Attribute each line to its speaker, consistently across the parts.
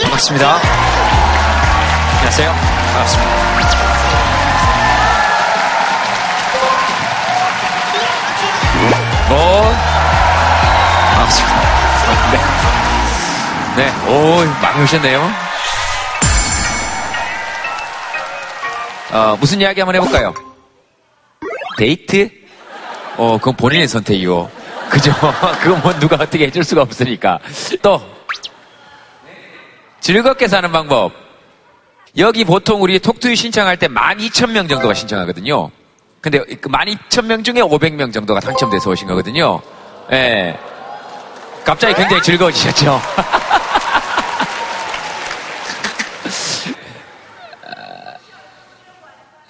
Speaker 1: 반갑습니다. 안녕하세요. 반갑습니다. 뭐, 반갑습니다. 네. 네, 오, 많이 오셨네요. 어, 무슨 이야기 한번 해볼까요? 데이트? 어, 그건 본인의 선택이고. 그죠? 그건 뭐 누가 어떻게 해줄 수가 없으니까. 또, 즐겁게 사는 방법. 여기 보통 우리 톡투유 신청할 때 12,000명 정도가 신청하거든요. 근데 그 12,000명 중에 500명 정도가 당첨돼서 오신 거거든요. 예. 갑자기 굉장히 즐거워지셨죠?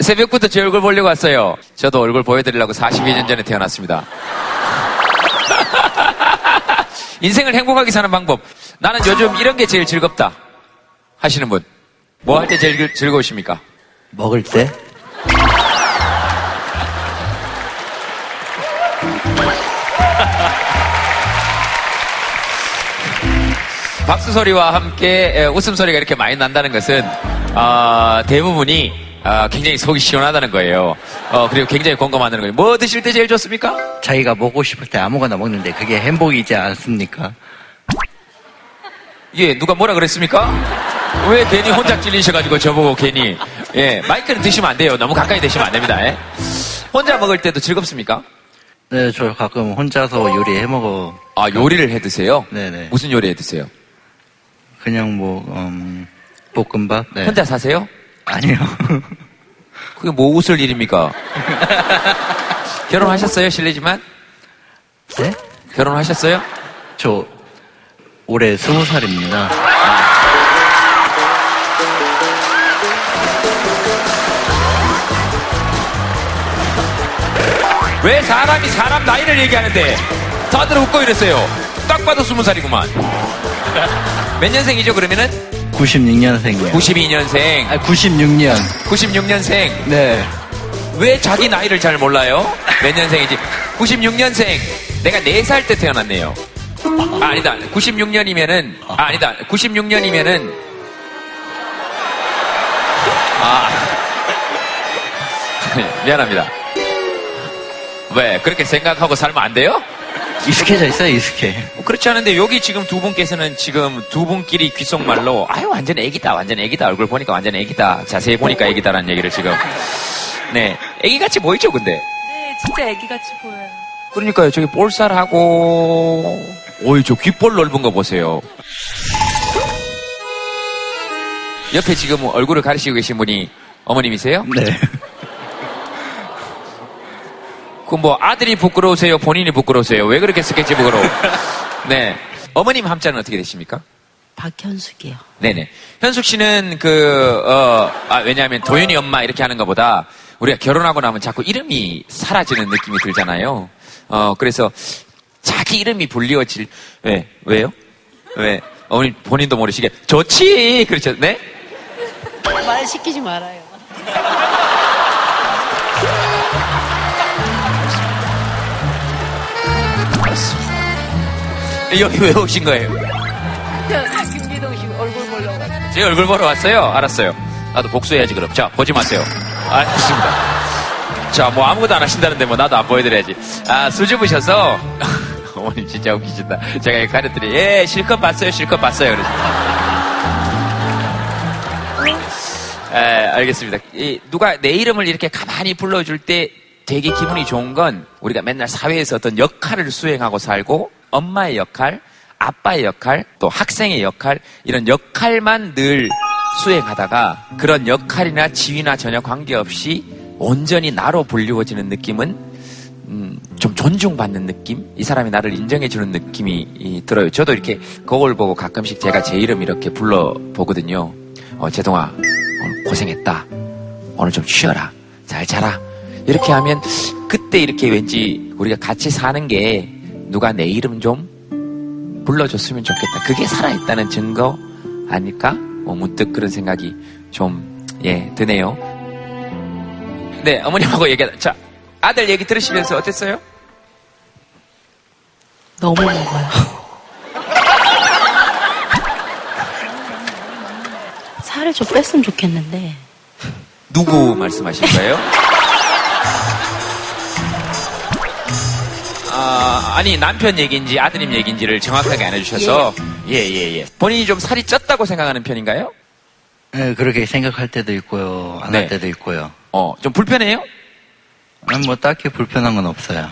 Speaker 1: 새벽부터 제 얼굴 보려고 왔어요. 저도 얼굴 보여드리려고 42년 전에 태어났습니다. 인생을 행복하게 사는 방법. 나는 요즘 이런 게 제일 즐겁다. 하시는 분. 뭐 할 때 제일 즐- 즐거우십니까?
Speaker 2: 먹을 때?
Speaker 1: 박수 소리와 함께 에, 웃음 소리가 이렇게 많이 난다는 것은 아, 대부분이 아, 굉장히 속이 시원하다는 거예요. 어, 그리고 굉장히 공감하는 거예요. 뭐 드실 때 제일 좋습니까?
Speaker 2: 자기가 먹고 싶을 때 아무거나 먹는데 그게 행복이지 않습니까?
Speaker 1: 예, 누가 뭐라 그랬습니까? 왜 괜히 혼자 찔리셔가지고 저보고 괜히 예 마이크는 드시면 안 돼요. 너무 가까이 드시면 안 됩니다. 예. 혼자 먹을 때도 즐겁습니까?
Speaker 2: 네, 저 가끔 혼자서 요리 해 먹어.
Speaker 1: 아 요리를 해 드세요?
Speaker 2: 네네.
Speaker 1: 무슨 요리 해 드세요?
Speaker 2: 그냥 뭐, 음, 볶음밥? 네.
Speaker 1: 혼자 사세요?
Speaker 2: 아니요.
Speaker 1: 그게 뭐 웃을 일입니까? 결혼하셨어요? 실례지만
Speaker 2: 네?
Speaker 1: 결혼하셨어요?
Speaker 2: 저 올해 스무 살입니다.
Speaker 1: 왜 사람이 사람 나이를 얘기하는데 다들 웃고 이랬어요. 딱 봐도 스무 살이구만. 몇 년생이죠 그러면은?
Speaker 2: 96년생이요.
Speaker 1: 92년생,
Speaker 2: 아, 96년.
Speaker 1: 96년생.
Speaker 2: 네.
Speaker 1: 왜 자기 나이를 잘 몰라요? 몇 년생인지. 96년생. 내가 4살 때 태어났네요. 아, 아니다. 96년이면은, 아, 아니다. 96년이면은, 아. 미안합니다. 왜? 그렇게 생각하고 살면 안 돼요?
Speaker 2: 익숙해져 있어요, 익숙해.
Speaker 1: 뭐 그렇지 않은데 여기 지금 두 분께서는 지금 두 분끼리 귓속말로 아유 완전 애기다 완전 애기다 얼굴 보니까 완전 애기다 자세히 보니까 애기다라는 얘기를 지금 네 애기같이 보이죠 근데
Speaker 3: 네, 진짜 애기같이 보여요.
Speaker 1: 그러니까요 저기 볼살하고 오이 저 귓볼 넓은 거 보세요 옆에 지금 얼굴을 가리시고 계신 분이 어머님이세요?
Speaker 2: 네.
Speaker 1: 그뭐 아들이 부끄러우세요 본인이 부끄러우세요 왜 그렇게 스케치북으로 네 어머님 함자는 어떻게 되십니까?
Speaker 3: 박현숙이요.
Speaker 1: 네네. 현숙 씨는 그, 어, 아, 왜냐하면 도윤이 엄마 이렇게 하는 것보다 우리가 결혼하고 나면 자꾸 이름이 사라지는 느낌이 들잖아요. 어, 그래서 자기 이름이 불리워질, 왜, 왜요? 왜? 어머니 본인도 모르시게, 좋지! 그렇죠. 네?
Speaker 3: 말 시키지 말아요.
Speaker 1: 여기 왜 오신 거예요?
Speaker 3: 김기동 씨 얼굴 보려고.
Speaker 1: 제 얼굴 보러 왔어요? 알았어요. 나도 복수해야지, 그럼. 자, 보지 마세요. 알겠습니다. 자, 뭐 아무것도 안 하신다는데 뭐 나도 안 보여드려야지. 아, 수줍으셔서. 어머님 진짜 웃기신다. 제가 이렇게 가렸더니, 예, 실컷 봤어요, 실컷 봤어요. 그러죠. 에, 알겠습니다. 이, 누가 내 이름을 이렇게 가만히 불러줄 때 되게 기분이 좋은 건 우리가 맨날 사회에서 어떤 역할을 수행하고 살고 엄마의 역할, 아빠의 역할, 또 학생의 역할, 이런 역할만 늘 수행하다가 그런 역할이나 지위나 전혀 관계없이 온전히 나로 불리워지는 느낌은 음, 좀 존중받는 느낌? 이 사람이 나를 인정해주는 느낌이 이, 들어요. 저도 이렇게 거울 보고 가끔씩 제가 제 이름 이렇게 불러보거든요. 어, 제동아, 오늘 고생했다. 오늘 좀 쉬어라. 잘 자라. 이렇게 하면 그때 이렇게 왠지 우리가 같이 사는 게 누가 내 이름 좀 불러줬으면 좋겠다. 그게 살아있다는 증거 아닐까? 뭐 문득 그런 생각이 좀, 예, 드네요. 네, 어머님하고 얘기하다. 자, 아들 얘기 들으시면서 어땠어요?
Speaker 3: 너무 먹어요. 살을 좀 뺐으면 좋겠는데.
Speaker 1: 누구 말씀하신 거예요? 아, 아니 남편 얘기인지 아드님 얘기인지를 정확하게 안 해주셔서 예예 예 예, 본인이 좀 살이 쪘다고 생각하는 편인가요?
Speaker 2: 네, 그렇게 생각할 때도 있고요. 안
Speaker 1: 네.
Speaker 2: 할 때도 있고요.
Speaker 1: 어 좀 불편해요?
Speaker 2: 아니, 뭐 딱히 불편한 건 없어요.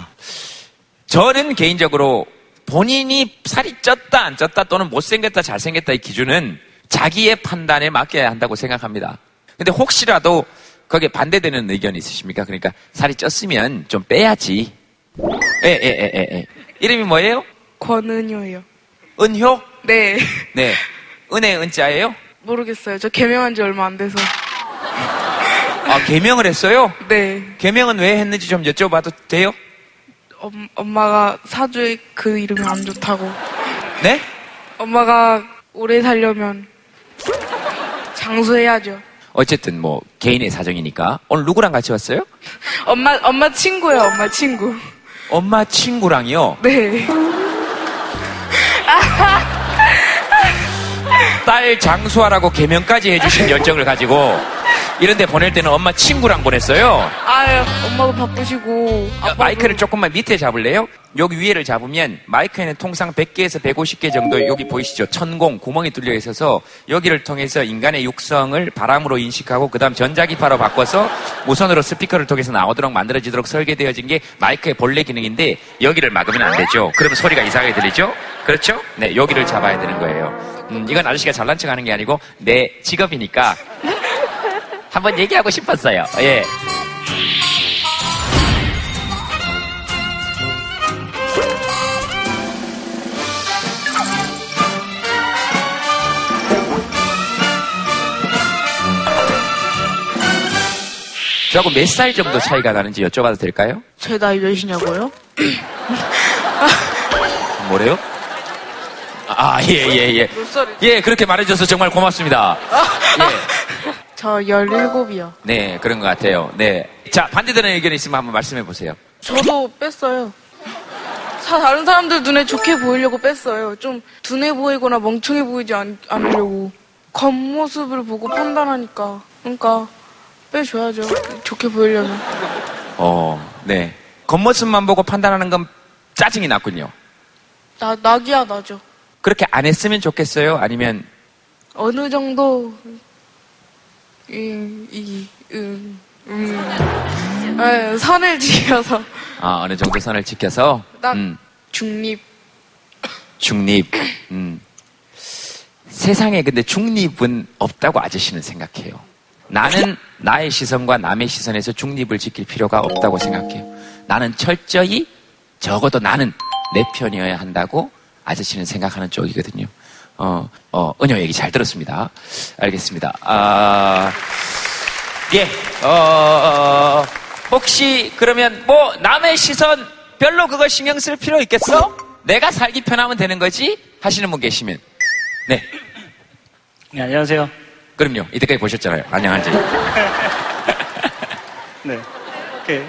Speaker 1: 저는 개인적으로 본인이 살이 쪘다 안 쪘다 또는 못생겼다 잘생겼다의 기준은 자기의 판단에 맡겨야 한다고 생각합니다. 근데 혹시라도 거기에 반대되는 의견이 있으십니까? 그러니까 살이 쪘으면 좀 빼야지. 예, 예, 예, 예, 예. 이름이 뭐예요?
Speaker 4: 권은효요.
Speaker 1: 은효?
Speaker 4: 네.
Speaker 1: 네. 은혜 은자예요?
Speaker 4: 모르겠어요. 저 개명한 지 얼마 안 돼서.
Speaker 1: 아, 개명을 했어요?
Speaker 4: 네.
Speaker 1: 개명은 왜 했는지 좀 여쭤봐도 돼요?
Speaker 4: 엄, 엄마가 사주에 그 이름이 안 좋다고.
Speaker 1: 네?
Speaker 4: 엄마가 오래 살려면 장수해야죠.
Speaker 1: 어쨌든 뭐 개인의 사정이니까 오늘 누구랑 같이 왔어요?
Speaker 4: 엄마, 엄마 친구요, 엄마 친구.
Speaker 1: 엄마 친구랑요.
Speaker 4: 네.
Speaker 1: 딸 장수하라고 개명까지 해주신 열정을 가지고 이런 데 보낼 때는 엄마 친구랑 보냈어요.
Speaker 4: 아유, 엄마도 바쁘시고.
Speaker 1: 어, 마이크를 조금만 밑에 잡을래요? 여기 위에를 잡으면 마이크에는 통상 100개에서 150개 정도 여기 보이시죠? 천공 구멍이 뚫려 있어서 여기를 통해서 인간의 육성을 바람으로 인식하고 그다음 전자기파로 바꿔서 무선으로 스피커를 통해서 나오도록 만들어지도록 설계되어진 게 마이크의 본래 기능인데 여기를 막으면 안 되죠. 그러면 소리가 이상하게 들리죠? 그렇죠? 네, 여기를 잡아야 되는 거예요. 음, 이건 아저씨가 잘난 척 하는 게 아니고 내 직업이니까 한번 얘기하고 싶었어요. 예. 저하고 몇 살 정도 차이가 나는지 여쭤봐도 될까요?
Speaker 4: 제 나이 몇이냐고요?
Speaker 1: 뭐래요? 아, 예, 예, 예.
Speaker 4: 몇 살이죠?
Speaker 1: 예, 그렇게 말해줘서 정말 고맙습니다. 예.
Speaker 4: 저 17이요.
Speaker 1: 네, 그런 것 같아요. 네. 자, 반대되는 의견이 있으면 한번 말씀해 보세요.
Speaker 4: 저도 뺐어요. 사- 다른 사람들 눈에 좋게 보이려고 뺐어요. 좀 둔해 보이거나 멍청해 보이지 않, 않으려고. 겉모습을 보고 판단하니까. 그러니까 빼줘야죠. 좋게 보이려면.
Speaker 1: 어, 네. 겉모습만 보고 판단하는 건 짜증이 났군요.
Speaker 4: 나, 낙이야, 나죠.
Speaker 1: 그렇게 안 했으면 좋겠어요? 아니면,
Speaker 4: 어느 정도, 이, 이, 음, 음. 에, 선을 지켜서
Speaker 1: 아, 어느 정도 선을 지켜서,
Speaker 4: 딱
Speaker 1: 음,
Speaker 4: 중립.
Speaker 1: 중립, 음. 세상에 근데 중립은 없다고 아저씨는 생각해요. 나는 나의 시선과 남의 시선에서 중립을 지킬 필요가 없다고 생각해요. 나는 철저히 적어도 나는 내 편이어야 한다고 아저씨는 생각하는 쪽이거든요. 어, 어, 은효 얘기 잘 들었습니다. 알겠습니다. 아, 예, 어, 어, 혹시 그러면 뭐 남의 시선 별로 그거 신경 쓸 필요 있겠어? 내가 살기 편하면 되는 거지? 하시는 분 계시면. 네,
Speaker 5: 네, 안녕하세요.
Speaker 1: 그럼요. 이때까지 보셨잖아요. 안녕하세요.
Speaker 5: 네. 이렇게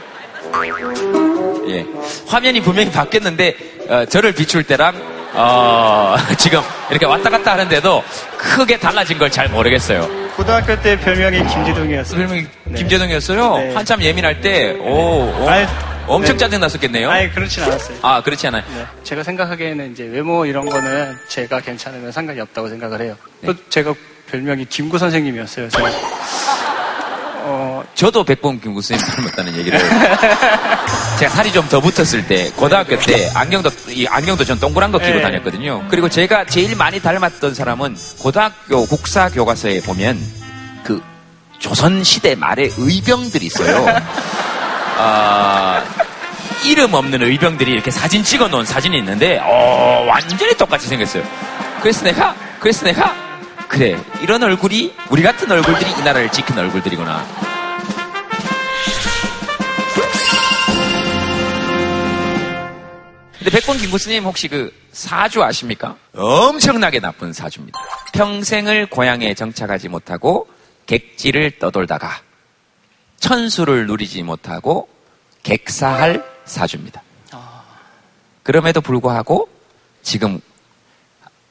Speaker 1: 예. 화면이 분명히 바뀌었는데, 어, 저를 비출 때랑, 어, 지금 이렇게 왔다 갔다 하는데도 크게 달라진 걸 잘 모르겠어요.
Speaker 5: 고등학교 때 별명이 김지동이었어요.
Speaker 1: 별명이
Speaker 5: 네.
Speaker 1: 김재동이었어요?
Speaker 5: 네.
Speaker 1: 한참 예민할 때, 오, 오,
Speaker 5: 아이,
Speaker 1: 엄청
Speaker 5: 네.
Speaker 1: 짜증났었겠네요?
Speaker 5: 아니 그렇진 않았어요.
Speaker 1: 아, 그렇지 않아요.
Speaker 5: 네. 제가 생각하기에는 이제 외모 이런 거는 제가 괜찮으면 상관이 없다고 생각을 해요. 또 제가 별명이 김구 선생님이었어요. 제가 어,
Speaker 1: 저도 백범 김구수님 닮았다는 얘기를. 제가 살이 좀 더 붙었을 때, 고등학교 때, 안경도, 이 안경도 전 동그란 거 끼고
Speaker 5: 네.
Speaker 1: 다녔거든요. 그리고 제가 제일 많이 닮았던 사람은 고등학교 국사 교과서에 보면 그 조선 시대 말에 의병들이 있어요. 아, 이름 없는 의병들이 이렇게 사진 찍어 놓은 사진이 있는데, 어, 완전히 똑같이 생겼어요. 그래서 내가, 그래서 내가, 그래, 이런 얼굴이, 우리 같은 얼굴들이 이 나라를 지킨 얼굴들이구나. 근데 백범 김구스님 혹시 그 사주 아십니까? 엄청나게 나쁜 사주입니다. 평생을 고향에 정착하지 못하고 객지를 떠돌다가 천수를 누리지 못하고 객사할 사주입니다. 그럼에도 불구하고 지금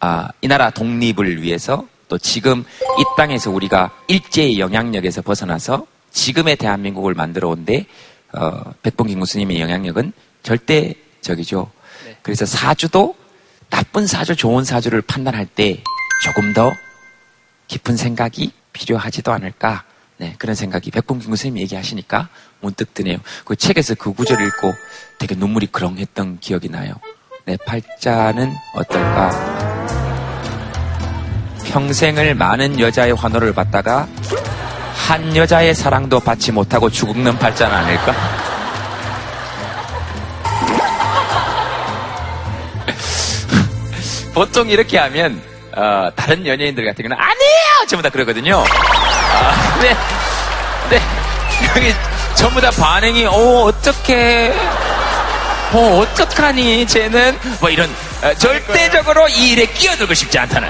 Speaker 1: 아, 이 나라 독립을 위해서 또 지금 이 땅에서 우리가 일제의 영향력에서 벗어나서 지금의 대한민국을 만들어 온데 어, 백봉김 교수님의 영향력은 절대적이죠.
Speaker 5: 네.
Speaker 1: 그래서 사주도 나쁜 사주, 좋은 사주를 판단할 때 조금 더 깊은 생각이 필요하지도 않을까. 네, 그런 생각이 백봉김 교수님이 얘기하시니까 문득 드네요. 그 책에서 그 구절을 읽고 되게 눈물이 그렁했던 기억이 나요. 내 팔자는 어떨까? 평생을 많은 여자의 환호를 받다가 한 여자의 사랑도 받지 못하고 죽는 팔자는 아닐까? 보통 이렇게 하면 어, 다른 연예인들 같은 경우는 아니에요! 전부 다 그러거든요. 아, 근데, 근데 여기 전부 다 반응이 어 어떻게 어 어떡하니 쟤는 뭐 이런 어, 절대적으로 이 일에 끼어들고 싶지 않다는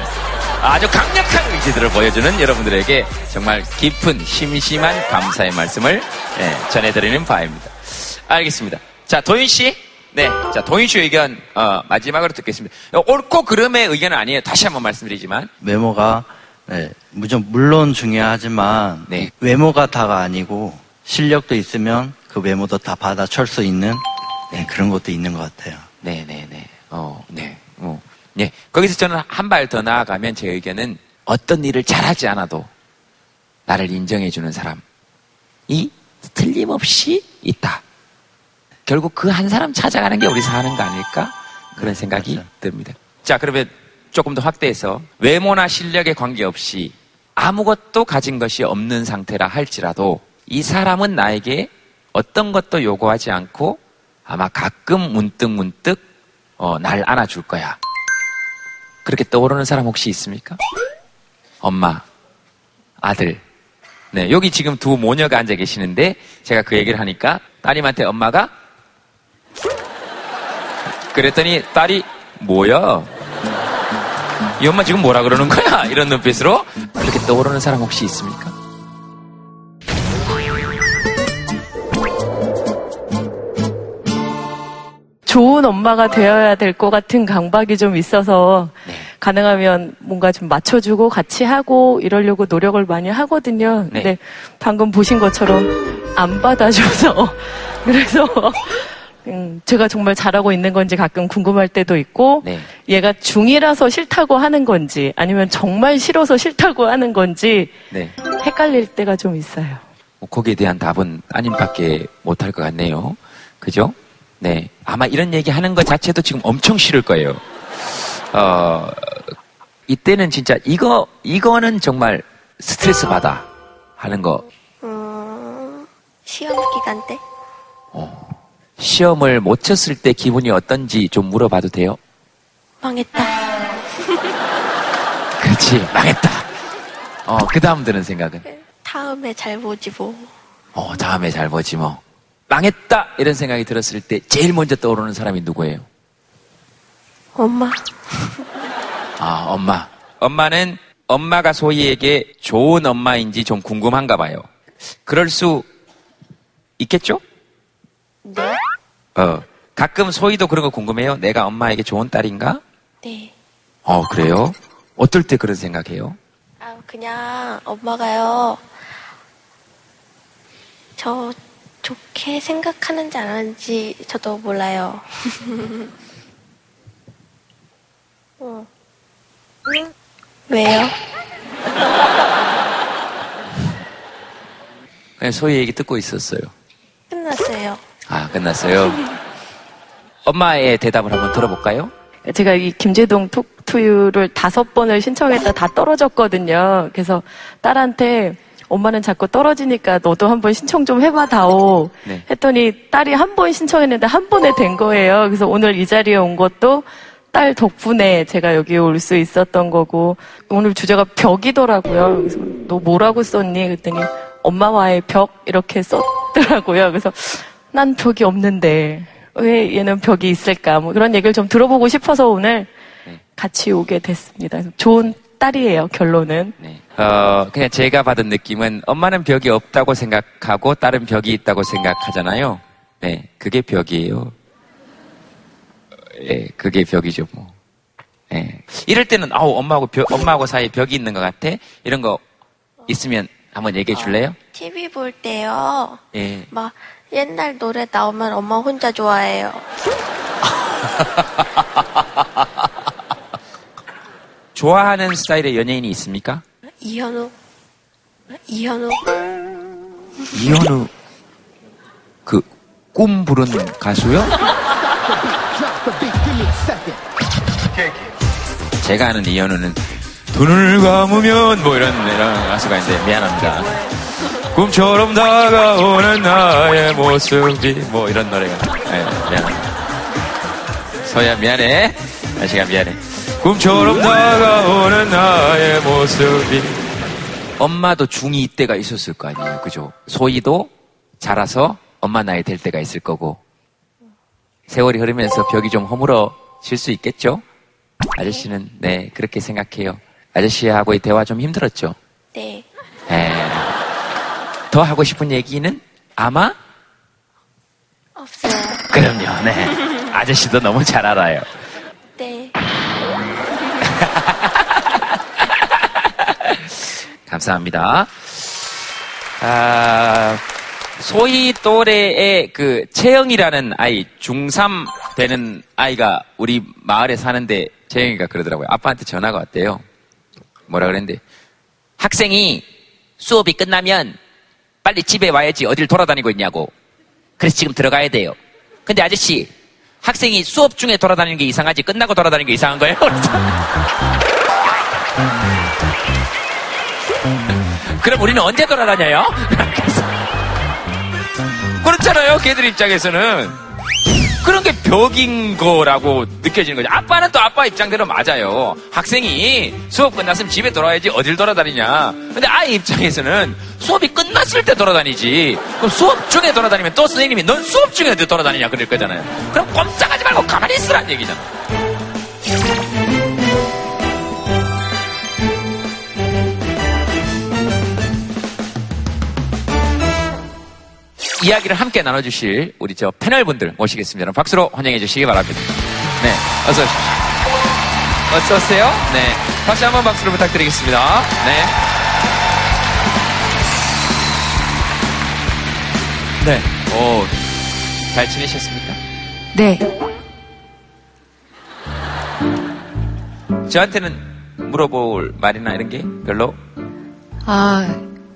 Speaker 1: 아주 강력한 의지들을 보여주는 여러분들에게 정말 깊은 심심한 감사의 말씀을 예, 전해드리는 바입니다. 알겠습니다. 자 도윤 씨. 네, 자 도윤 씨 의견 어, 마지막으로 듣겠습니다. 옳고 그름의 의견은 아니에요. 다시 한번 말씀드리지만
Speaker 2: 외모가 네, 무전 물론 중요하지만
Speaker 1: 네.
Speaker 2: 외모가 다가 아니고 실력도 있으면 그 외모도 다 받아칠 수 있는 네, 그런 것도 있는 것 같아요.
Speaker 1: 네네네. 어, 네. 어. 네. 거기서 저는 한 발 더 나아가면 제 의견은 어떤 일을 잘하지 않아도 나를 인정해주는 사람이 틀림없이 있다. 결국 그 한 사람 찾아가는 게 우리 사는 거 아닐까? 그런 생각이
Speaker 2: 맞아요.
Speaker 1: 듭니다. 자, 그러면 조금 더 확대해서 외모나 실력에 관계없이 아무것도 가진 것이 없는 상태라 할지라도 이 사람은 나에게 어떤 것도 요구하지 않고 아마 가끔 문득 문득 어, 날 안아줄 거야. 그렇게 떠오르는 사람 혹시 있습니까? 엄마, 아들. 네, 여기 지금 두 모녀가 앉아 계시는데 제가 그 얘기를 하니까 따님한테 엄마가 그랬더니 딸이 뭐야? 이 엄마 지금 뭐라 그러는 거야? 이런 눈빛으로 그렇게 떠오르는 사람 혹시 있습니까?
Speaker 6: 좋은 엄마가 되어야 될 것 같은 강박이 좀 있어서
Speaker 1: 네.
Speaker 6: 가능하면 뭔가 좀 맞춰주고 같이 하고 이러려고 노력을 많이 하거든요.
Speaker 1: 네.
Speaker 6: 근데 방금 보신 것처럼 안 받아줘서 그래서 음, 제가 정말 잘하고 있는 건지 가끔 궁금할 때도 있고
Speaker 1: 네.
Speaker 6: 얘가 중이라서 싫다고 하는 건지 아니면 정말 싫어서 싫다고 하는 건지
Speaker 1: 네.
Speaker 6: 헷갈릴 때가 좀 있어요.
Speaker 1: 뭐 거기에 대한 답은 따님밖에 못할 것 같네요. 그죠? 네. 아마 이런 얘기 하는 것 자체도 지금 엄청 싫을 거예요. 어, 이때는 진짜 이거, 이거는 정말 스트레스 받아 하는 거.
Speaker 7: 어, 시험 기간 때?
Speaker 1: 시험을 못 쳤을 때 기분이 어떤지 좀 물어봐도 돼요?
Speaker 7: 망했다.
Speaker 1: 그렇지. 망했다. 어, 그 다음 드는 생각은?
Speaker 7: 다음에 잘 보지 뭐.
Speaker 1: 어, 다음에 잘 보지 뭐. 망했다! 이런 생각이 들었을 때 제일 먼저 떠오르는 사람이 누구예요?
Speaker 7: 엄마.
Speaker 1: 아, 엄마. 엄마는 엄마가 소희에게 좋은 엄마인지 좀 궁금한가 봐요. 그럴 수 있겠죠?
Speaker 7: 네?
Speaker 1: 어. 가끔 소희도 그런 거 궁금해요. 내가 엄마에게 좋은 딸인가?
Speaker 7: 네.
Speaker 1: 어, 그래요? 어떨 때 그런 생각해요?
Speaker 7: 아, 그냥 엄마가요. 저 좋게 생각하는지 안 하는지 저도 몰라요. 어. 왜요?
Speaker 1: 그냥 소희 얘기 듣고 있었어요.
Speaker 7: 끝났어요.
Speaker 1: 아, 끝났어요. 엄마의 대답을 한번 들어볼까요?
Speaker 6: 제가 이 김재동 톡투유를 다섯 번을 신청했다 다 떨어졌거든요. 그래서 딸한테 엄마는 자꾸 떨어지니까 너도 한번 신청 좀 해봐 다오.
Speaker 1: 네.
Speaker 6: 했더니 딸이 한 번 신청했는데 한 번에 된 거예요. 그래서 오늘 이 자리에 온 것도 딸 덕분에 제가 여기 올 수 있었던 거고 오늘 주제가 벽이더라고요. 그래서 너 뭐라고 썼니? 그랬더니 엄마와의 벽 이렇게 썼더라고요. 그래서 난 벽이 없는데 왜 얘는 벽이 있을까? 뭐 그런 얘기를 좀 들어보고 싶어서 오늘
Speaker 1: 네.
Speaker 6: 같이 오게 됐습니다. 좋은 딸이에요. 결론은.
Speaker 1: 네. 어, 그냥 제가 받은 느낌은 엄마는 벽이 없다고 생각하고 딸은 벽이 있다고 생각하잖아요. 네, 그게 벽이에요. 예, 그게 벽이죠, 뭐. 예. 이럴 때는 아우 엄마하고 벽, 엄마하고 사이에 벽이 있는 것 같아. 이런 거 있으면 한번 얘기해 줄래요?
Speaker 7: TV 볼 때요.
Speaker 1: 예.
Speaker 7: 막 옛날 노래 나오면 엄마 혼자 좋아해요.
Speaker 1: 좋아하는 스타일의 연예인이 있습니까?
Speaker 7: 이현우. 이현우.
Speaker 1: 이현우 그 꿈 부르는 가수요? 제가 아는 이현우는 눈을 감으면 뭐 이런 이런 가수가 있는데 미안합니다. 꿈처럼 다가오는 나의 모습이 뭐 이런 노래가 네, 미안합니다. 서야 미안해. 아시가 미안해. 꿈처럼 다가오는 나의 모습이 엄마도 중2 때가 있었을 거 아니에요. 그죠? 소희도 자라서 엄마 나이 될 때가 있을 거고 세월이 흐르면서 벽이 좀 허물어질 수 있겠죠? 아저씨는 네 그렇게 생각해요. 아저씨하고의 대화 좀 힘들었죠?
Speaker 7: 네.
Speaker 1: 네. 더 하고 싶은 얘기는 아마
Speaker 7: 없어요.
Speaker 1: 그럼요. 네. 아저씨도 너무 잘 알아요. 감사합니다. 아, 소희 또래의 그 채영이라는 아이, 중3 되는 아이가 우리 마을에 사는데 채영이가 그러더라고요. 아빠한테 전화가 왔대요. 뭐라 그랬는데, 학생이 수업이 끝나면 빨리 집에 와야지 어딜 돌아다니고 있냐고. 그래서 지금 들어가야 돼요. 근데 아저씨, 학생이 수업 중에 돌아다니는 게 이상하지 끝나고 돌아다니는 게 이상한 거예요? 그럼 우리는 언제 돌아다녀요? 그렇잖아요. 걔들 입장에서는. 그런 게 벽인 거라고 느껴지는 거죠. 아빠는 또 아빠 입장대로 맞아요. 학생이 수업 끝났으면 집에 돌아야지 어딜 돌아다니냐. 근데 아이 입장에서는 수업이 끝났을 때 돌아다니지. 그럼 수업 중에 돌아다니면 또 선생님이 넌 수업 중에 어디 돌아다니냐 그럴 거잖아요. 그럼 꼼짝하지 말고 가만히 있으란 얘기잖아. 이야기를 함께 나눠주실 우리 저 패널 분들 모시겠습니다. 여러분 박수로 환영해 주시기 바랍니다. 네, 어서 오십시오. 어서 오세요. 네, 다시 한번 박수를 부탁드리겠습니다. 네. 네, 오, 잘 지내셨습니까?
Speaker 8: 네.
Speaker 1: 저한테는 물어볼 말이나 이런 게 별로
Speaker 8: 아,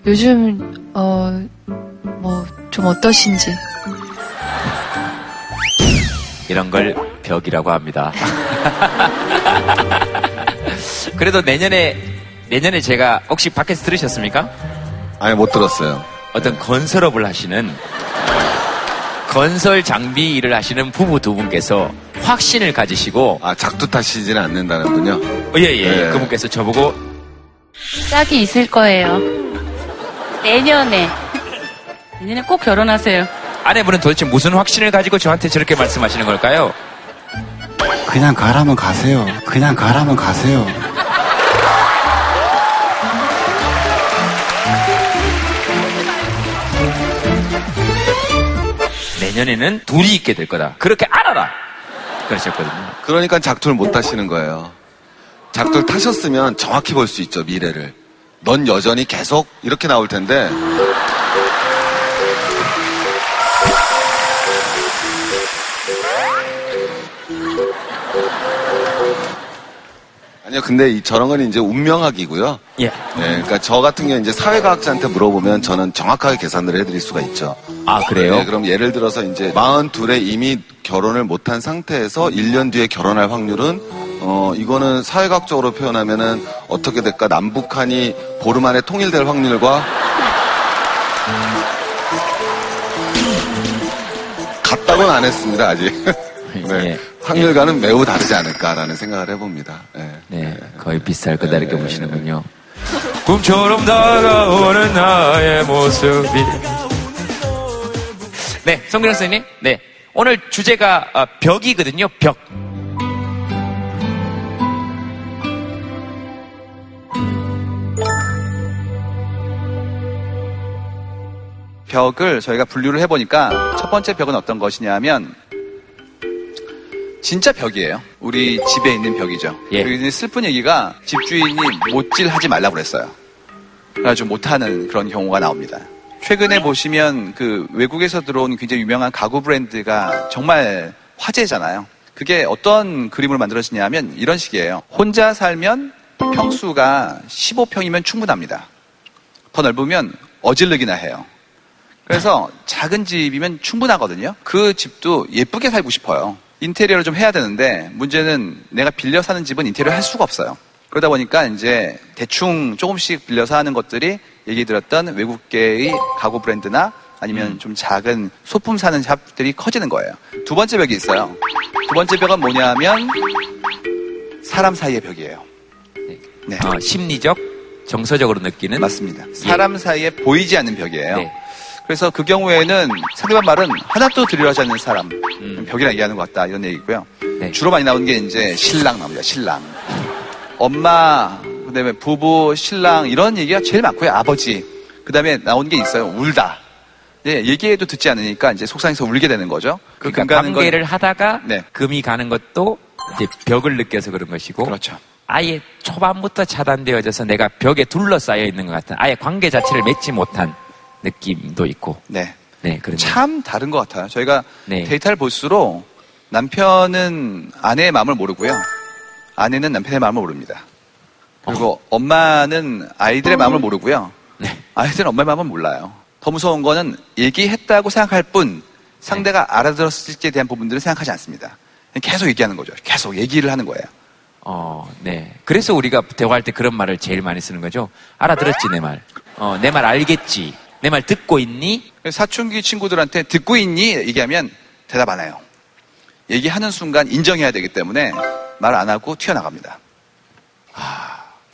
Speaker 8: 요즘, 어, 뭐, 좀 어떠신지.
Speaker 1: 이런 걸 벽이라고 합니다. 그래도 내년에 내년에 제가 혹시 밖에서 들으셨습니까?
Speaker 9: 아니 못 들었어요.
Speaker 1: 어떤 건설업을 하시는 건설 장비 일을 하시는 부부 두 분께서 확신을 가지시고
Speaker 9: 아 작두 타시지는 않는다는군요.
Speaker 1: 예예
Speaker 9: 네.
Speaker 1: 그분께서 저보고
Speaker 10: 짝이 있을 거예요. 내년에. 내년에 꼭 결혼하세요.
Speaker 1: 아내분은 도대체 무슨 확신을 가지고 저한테 저렇게 말씀하시는 걸까요?
Speaker 11: 그냥 가라면 가세요. 그냥 가라면 가세요.
Speaker 1: 내년에는 둘이 있게 될 거다. 그렇게 알아라. 그러셨거든요.
Speaker 9: 그러니까 작두를 못 타시는 거예요. 작두를 타셨으면 정확히 볼 수 있죠 미래를. 넌 여전히 계속 이렇게 나올 텐데 아니요, 근데 이 저런 건 이제 운명학이고요.
Speaker 1: 예.
Speaker 9: 네, 그러니까 저 같은 경우 이제 사회과학자한테 물어보면 저는 정확하게 계산을 해드릴 수가 있죠.
Speaker 1: 아 그래요?
Speaker 9: 네, 그럼 예를 들어서 이제 42에 이미 결혼을 못한 상태에서 1년 뒤에 결혼할 확률은 어 이거는 사회학적으로 표현하면은 어떻게 될까? 남북한이 보름 안에 통일될 확률과 같다고는 안 했습니다 아직. 네,
Speaker 1: 예.
Speaker 9: 확률과는 매우 다르지 않을까라는 생각을 해봅니다. 네.
Speaker 1: 네, 거의 비쌀 거다 이렇게 보시는군요. 꿈처럼 다가오는 나의 모습이. 네, 성빈 선생님. 네, 오늘 주제가 어, 벽이거든요. 벽.
Speaker 12: 벽을 저희가 분류를 해보니까 첫 번째 벽은 어떤 것이냐면 진짜 벽이에요. 우리 집에 있는 벽이죠.
Speaker 1: 예.
Speaker 12: 여기 슬픈 얘기가 집주인이 못질하지 말라고 그랬어요. 그래가지고 못하는 그런 경우가 나옵니다. 최근에 보시면 그 외국에서 들어온 굉장히 유명한 가구 브랜드가 정말 화제잖아요. 그게 어떤 그림을 만들어지냐면 이런 식이에요. 혼자 살면 평수가 15평이면 충분합니다. 더 넓으면 어질르기나 해요. 그래서 작은 집이면 충분하거든요. 그 집도 예쁘게 살고 싶어요. 인테리어를 좀 해야 되는데 문제는 내가 빌려 사는 집은 인테리어 할 수가 없어요. 그러다 보니까 이제 대충 조금씩 빌려서 하는 것들이 얘기 들었던 외국계의 가구 브랜드나 아니면 좀 작은 소품 사는 샵들이 커지는 거예요. 두 번째 벽이 있어요. 두 번째 벽은 뭐냐면 사람 사이의 벽이에요. 네.
Speaker 1: 어, 심리적, 정서적으로 느끼는
Speaker 12: 맞습니다. 사람 사이에 보이지 않는 벽이에요. 그래서 그 경우에는 상대방 말은 하나도 들으려 하지 않는 사람 벽이라 얘기하는 것 같다 이런 얘기고요. 주로 많이 나오는 게 이제 신랑 나옵니다. 신랑. 엄마, 그 다음에 부부, 신랑 이런 얘기가 제일 많고요. 아버지. 그 다음에 나오는 게 있어요. 울다. 네, 얘기해도 듣지 않으니까 이제 속상해서 울게 되는 거죠. 그
Speaker 1: 그러니까
Speaker 12: 금 가는 건-
Speaker 1: 관계를 하다가
Speaker 12: 네.
Speaker 1: 금이 가는 것도 이제 벽을 느껴서 그런 것이고
Speaker 12: 그렇죠.
Speaker 1: 아예 초반부터 차단되어져서 내가 벽에 둘러싸여 있는 것 같은 아예 관계 자체를 맺지 못한 느낌도 있고
Speaker 12: 네.
Speaker 1: 네 그런
Speaker 12: 참 다른 것 같아요. 저희가
Speaker 1: 네.
Speaker 12: 데이터를 볼수록 남편은 아내의 마음을 모르고요. 아내는 남편의 마음을 모릅니다. 그리고 엄마는 아이들의 마음을 모르고요.
Speaker 1: 네.
Speaker 12: 아이들은 엄마의 마음을 몰라요. 더 무서운 거는 얘기했다고 생각할 뿐 상대가 알아들었을지에 대한 부분들은 생각하지 않습니다. 계속 얘기하는 거죠. 계속 얘기를 하는 거예요.
Speaker 1: 어, 네. 그래서 우리가 대화할 때 그런 말을 제일 많이 쓰는 거죠. 알아들었지, 내 말. 어, 내 말 알겠지. 내 말 듣고 있니?
Speaker 12: 사춘기 친구들한테 듣고 있니? 얘기하면 대답 안 해요. 얘기하는 순간 인정해야 되기 때문에 말 안 하고 튀어나갑니다.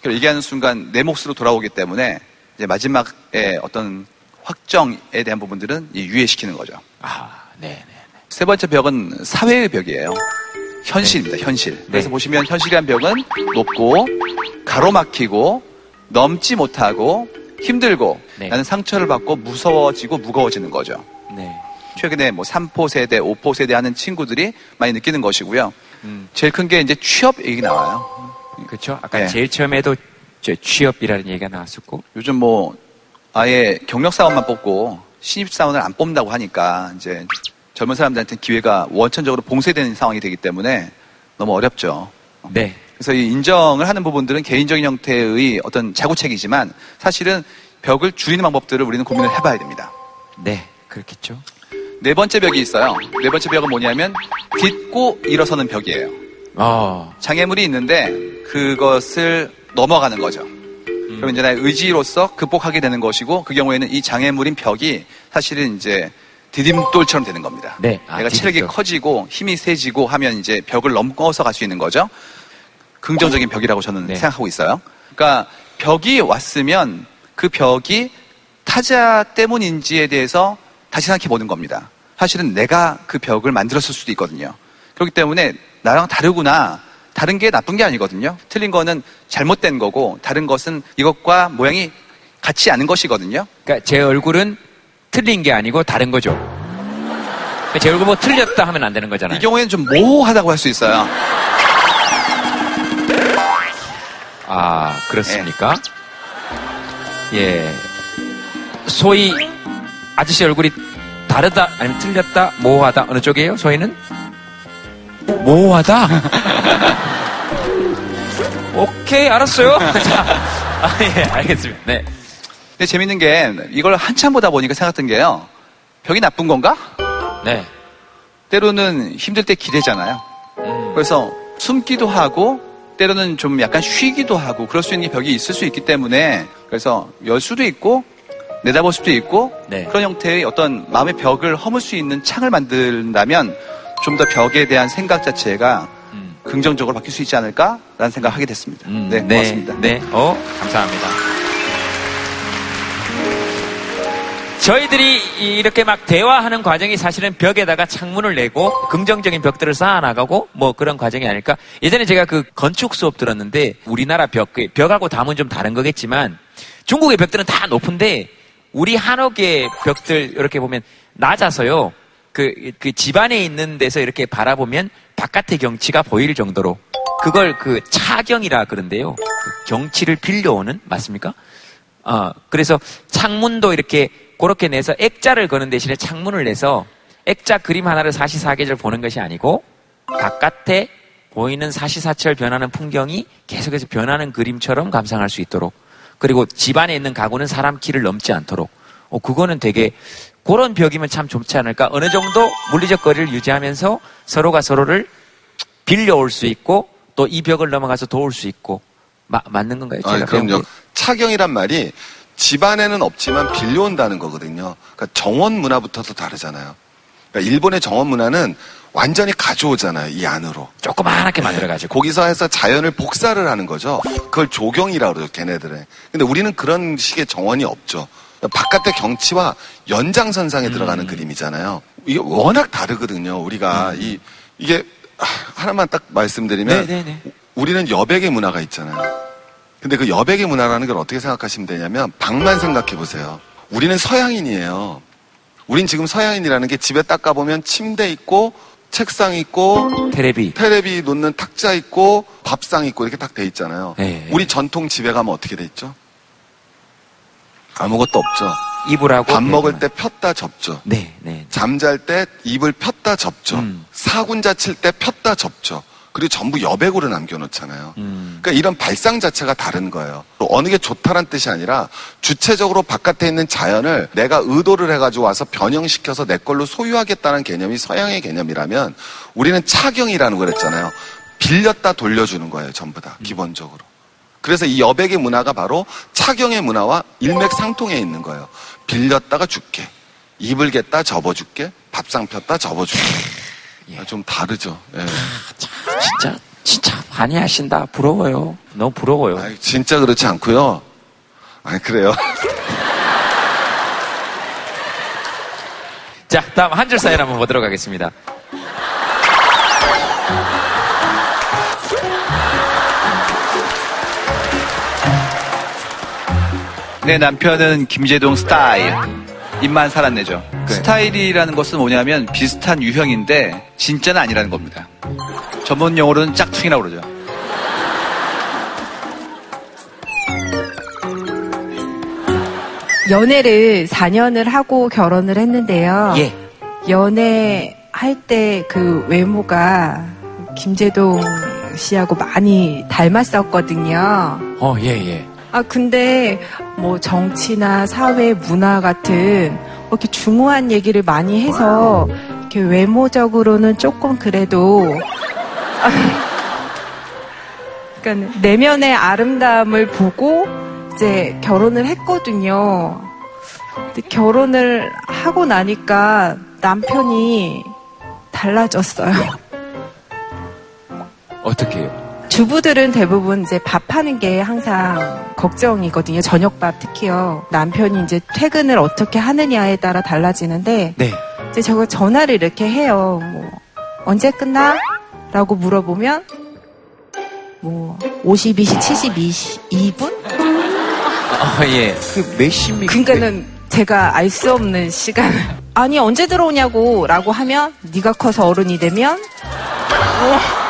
Speaker 12: 그리고 얘기하는 순간 내 몫으로 돌아오기 때문에 이제 마지막에 어떤 확정에 대한 부분들은 이 유예시키는 거죠.
Speaker 1: 아, 네.
Speaker 12: 세 번째 벽은 사회의 벽이에요. 현실입니다, 현실. 그래서 보시면 현실이란 벽은 높고, 가로막히고, 넘지 못하고, 힘들고, 나는 상처를 받고 무서워지고 무거워지는 거죠.
Speaker 1: 네.
Speaker 12: 최근에 뭐 3포 세대, 5포 세대 하는 친구들이 많이 느끼는 것이고요.
Speaker 1: 음.
Speaker 12: 제일 큰 게 이제 취업 얘기 나와요.
Speaker 1: 그렇죠. 아까
Speaker 12: 네.
Speaker 1: 제일 처음에도 저 취업이라는 얘기가 나왔었고.
Speaker 12: 요즘 뭐 아예 경력 사원만 뽑고 신입 사원을 안 뽑는다고 하니까 이제 젊은 사람들한테 기회가 원천적으로 봉쇄되는 상황이 되기 때문에 너무 어렵죠.
Speaker 1: 네.
Speaker 12: 그래서 이 인정을 하는 부분들은 개인적인 형태의 어떤 자구책이지만 사실은 벽을 줄이는 방법들을 우리는 고민을 해봐야 됩니다.
Speaker 1: 네. 그렇겠죠.
Speaker 12: 네 번째 벽이 있어요. 네 번째 벽은 뭐냐면 딛고 일어서는 벽이에요.
Speaker 1: 어.
Speaker 12: 장애물이 있는데 그것을 넘어가는 거죠. 그럼 이제 나의 의지로서 극복하게 되는 것이고 그 경우에는 이 장애물인 벽이 사실은 이제 디딤돌처럼 되는 겁니다.
Speaker 1: 네. 아,
Speaker 12: 내가 체력이
Speaker 1: 디딤돌.
Speaker 12: 커지고 힘이 세지고 하면 이제 벽을 넘어서 갈 수 있는 거죠. 긍정적인 벽이라고 저는
Speaker 1: 네.
Speaker 12: 생각하고 있어요. 그러니까 벽이 왔으면 그 벽이 타자 때문인지에 대해서 다시 생각해 보는 겁니다. 사실은 내가 그 벽을 만들었을 수도 있거든요. 그렇기 때문에 나랑 다르구나. 다른 게 나쁜 게 아니거든요. 틀린 거는 잘못된 거고 다른 것은 이것과 모양이 같지 않은 것이거든요.
Speaker 1: 그러니까 제 얼굴은 틀린 게 아니고 다른 거죠. 제 얼굴 뭐 틀렸다 하면 안 되는 거잖아요.
Speaker 12: 이 경우에는 좀 모호하다고 할 수 있어요.
Speaker 1: 아, 그렇습니까? 예. 소위 아저씨 얼굴이 다르다 아니면 틀렸다 모호하다 어느 쪽이에요? 소희는 모호하다. 오케이 알았어요. 자, 아, 예 알겠습니다. 네.
Speaker 12: 근데 재밌는 게 이걸 한참 보다 보니까 생각했던 게요. 벽이 나쁜 건가?
Speaker 1: 네.
Speaker 12: 때로는 힘들 때 기대잖아요. 그래서 숨기도 하고 때로는 좀 약간 쉬기도 하고 그럴 수 있는 벽이 있을 수 있기 때문에 그래서 열 수도 있고 내다볼 수도 있고
Speaker 1: 네.
Speaker 12: 그런 형태의 어떤 마음의 벽을 허물 수 있는 창을 만든다면 좀 더 벽에 대한 생각 자체가 긍정적으로 바뀔 수 있지 않을까라는 생각을 하게 됐습니다. 네, 고맙습니다.
Speaker 1: 네. 어, 감사합니다. 저희들이 이렇게 막 대화하는 과정이 사실은 벽에다가 창문을 내고 긍정적인 벽들을 쌓아나가고 뭐 그런 과정이 아닐까. 예전에 제가 그 건축 수업 들었는데 우리나라 벽, 그 벽하고 담은 좀 다른 거겠지만 중국의 벽들은 다 높은데 우리 한옥의 벽들 이렇게 보면 낮아서요. 그, 그 집안에 있는 데서 이렇게 바라보면 바깥의 경치가 보일 정도로 그걸 그 차경이라 그런데요. 그 경치를 빌려오는 맞습니까? 어, 그래서 창문도 이렇게 그렇게 내서 액자를 거는 대신에 창문을 내서 액자 그림 하나를 사시사계절 보는 것이 아니고 바깥에 보이는 사시사철 변하는 풍경이 계속해서 변하는 그림처럼 감상할 수 있도록 그리고 집안에 있는 가구는 사람 키를 넘지 않도록 어, 그거는 되게 그런 벽이면 참 좋지 않을까 어느 정도 물리적 거리를 유지하면서 서로가 서로를 빌려올 수 있고 또 이 벽을 넘어가서 도울 수 있고 마- 맞는 건가요?
Speaker 9: 아, 그럼요.
Speaker 1: 게?
Speaker 9: 차경이란 말이 집안에는 없지만 빌려온다는 거거든요. 그러니까 정원 문화부터도 다르잖아요. 그러니까 일본의 정원 문화는 완전히 가져오잖아요. 이 안으로.
Speaker 1: 조그맣게 만들어가지고.
Speaker 9: 거기서 해서 자연을 복사를 하는 거죠. 그걸 조경이라고 그러죠. 걔네들은. 근데 우리는 그런 식의 정원이 없죠. 바깥의 경치와 연장선상에
Speaker 1: 음.
Speaker 9: 들어가는 그림이잖아요. 이게 워낙 다르거든요. 우리가 이 이게 아, 하나만 딱 말씀드리면
Speaker 1: 네네네.
Speaker 9: 우리는 여백의 문화가 있잖아요. 근데 그 여백의 문화라는 걸 어떻게 생각하시면 되냐면 방만 생각해 보세요. 우리는 서양인이에요. 우린 지금 서양인이라는 게 집에 딱 가보면 침대 있고 책상 있고
Speaker 1: 테레비
Speaker 9: 테레비 놓는 탁자 있고 밥상 있고 이렇게 딱 돼 있잖아요.
Speaker 1: 네.
Speaker 9: 우리 전통 집에 가면 어떻게 돼 있죠? 아무것도 없죠.
Speaker 1: 이불하고
Speaker 9: 밥 먹을
Speaker 1: 베개만.
Speaker 9: 때 폈다 접죠.
Speaker 1: 네, 네.
Speaker 9: 잠잘 때 입을 폈다 접죠.
Speaker 1: 음.
Speaker 9: 사군자 칠 때 폈다 접죠. 그리고 전부 여백으로 남겨놓잖아요.
Speaker 1: 음.
Speaker 9: 그러니까 이런 발상 자체가 다른 거예요. 또 어느 게 좋다란 뜻이 아니라 주체적으로 바깥에 있는 자연을 내가 의도를 해가지고 와서 변형시켜서 내 걸로 소유하겠다는 개념이 서양의 개념이라면 우리는 차경이라는 걸 했잖아요. 빌렸다 돌려주는 거예요, 전부 다, 기본적으로. 그래서 이 여백의 문화가 바로 차경의 문화와 일맥상통해 있는 거예요. 빌렸다가 줄게. 입을 겠다 접어줄게. 밥상 폈다 접어줄게. 아, 좀 다르죠. 예.
Speaker 1: 진짜 진짜 많이 하신다. 부러워요. 너무 부러워요.
Speaker 9: 아이, 진짜 그렇지 않고요. 아 그래요.
Speaker 1: 자, 다음 한 줄 사연 한번 보도록 하겠습니다.
Speaker 12: 내 남편은 김재동 스타일. 입만 살았네죠. 스타일이라는 것은 뭐냐면 비슷한 유형인데 진짜는 아니라는 겁니다. 전문 용어로는 짝퉁이라고 그러죠.
Speaker 13: 연애를 4년을 하고 결혼을 했는데요.
Speaker 1: 예.
Speaker 13: 연애할 때 그 외모가 김재동 씨하고 많이 닮았었거든요.
Speaker 1: 어, 예, 예.
Speaker 13: 아, 근데 뭐 정치나 사회 문화 같은 뭐 이렇게 중후한 얘기를 많이 해서 이렇게 외모적으로는 조금 그래도 아, 그러니까 내면의 아름다움을 보고 이제 결혼을 했거든요. 근데 결혼을 하고 나니까 남편이 달라졌어요.
Speaker 1: 어떻게 해요?
Speaker 13: 주부들은 대부분 이제 밥하는 게 항상 걱정이거든요. 저녁밥 특히요. 남편이 이제 퇴근을 어떻게 하느냐에 따라 달라지는데
Speaker 1: 네.
Speaker 13: 이제 저거 전화를 이렇게 해요. 뭐 언제 끝나? 라고 물어보면 뭐 52시 72분?
Speaker 1: 아, 예. 그 몇십니까?
Speaker 13: 그러니까는 제가 알 수 없는 시간. 아니 언제 들어오냐고 라고 하면 네가 커서 어른이 되면 어.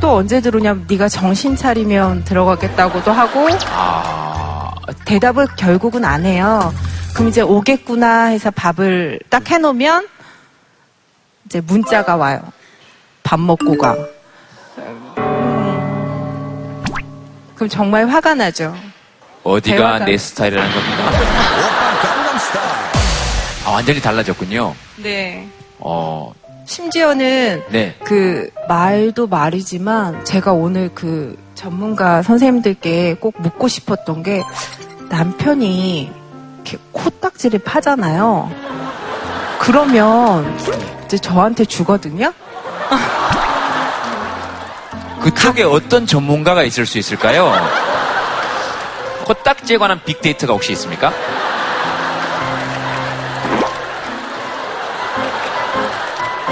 Speaker 13: 또 언제 들어오냐면 네가 정신 차리면 들어가겠다고도 하고
Speaker 1: 아,
Speaker 13: 대답을 결국은 안 해요. 그럼 이제 오겠구나 해서 밥을 딱 해놓으면 이제 문자가 와요. 밥 먹고 가. 음. 그럼 정말 화가 나죠.
Speaker 1: 어디가
Speaker 13: 대화가-
Speaker 1: 내 스타일이라는 겁니까? 아, 완전히 달라졌군요.
Speaker 13: 네.
Speaker 1: 어,
Speaker 13: 심지어는
Speaker 1: 네.
Speaker 13: 그 말도 말이지만 제가 오늘 그 전문가 선생님들께 꼭 묻고 싶었던 게 남편이 이렇게 코딱지를 파잖아요. 그러면 이제 저한테 주거든요.
Speaker 1: 그쪽에 어떤 전문가가 있을 수 있을까요? 코딱지에 관한 빅데이터가 혹시 있습니까?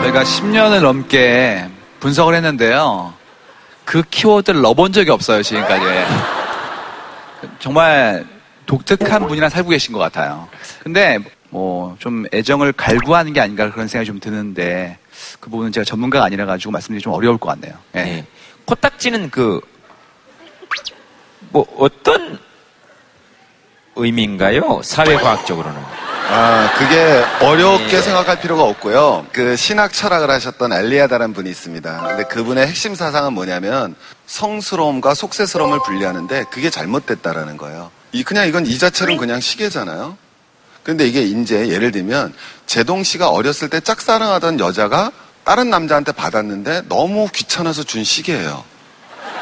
Speaker 12: 저희가 10년을 넘게 분석을 했는데요. 그 키워드를 넣어본 적이 없어요, 지금까지. 정말 독특한 분이랑 살고 계신 것 같아요. 근데 뭐 좀 애정을 갈구하는 게 아닌가 그런 생각이 좀 드는데 그 부분은 제가 전문가가 아니라 가지고 말씀드리기 좀 어려울 것 같네요. 예.
Speaker 1: 네. 코딱지는 그, 뭐, 어떤 의미인가요? 사회과학적으로는.
Speaker 9: 아, 그게 어렵게
Speaker 1: 네.
Speaker 9: 생각할 필요가 없고요. 그 신학 철학을 하셨던 엘리아다라는 분이 있습니다. 근데 그분의 핵심 사상은 뭐냐면 성스러움과 속세스러움을 분리하는데 그게 잘못됐다라는 거예요. 이 그냥 이건 이 자체는 그냥 시계잖아요. 근데 이게 이제 예를 들면 제동 씨가 어렸을 때 짝사랑하던 여자가 다른 남자한테 받았는데 너무 귀찮아서 준 시계예요.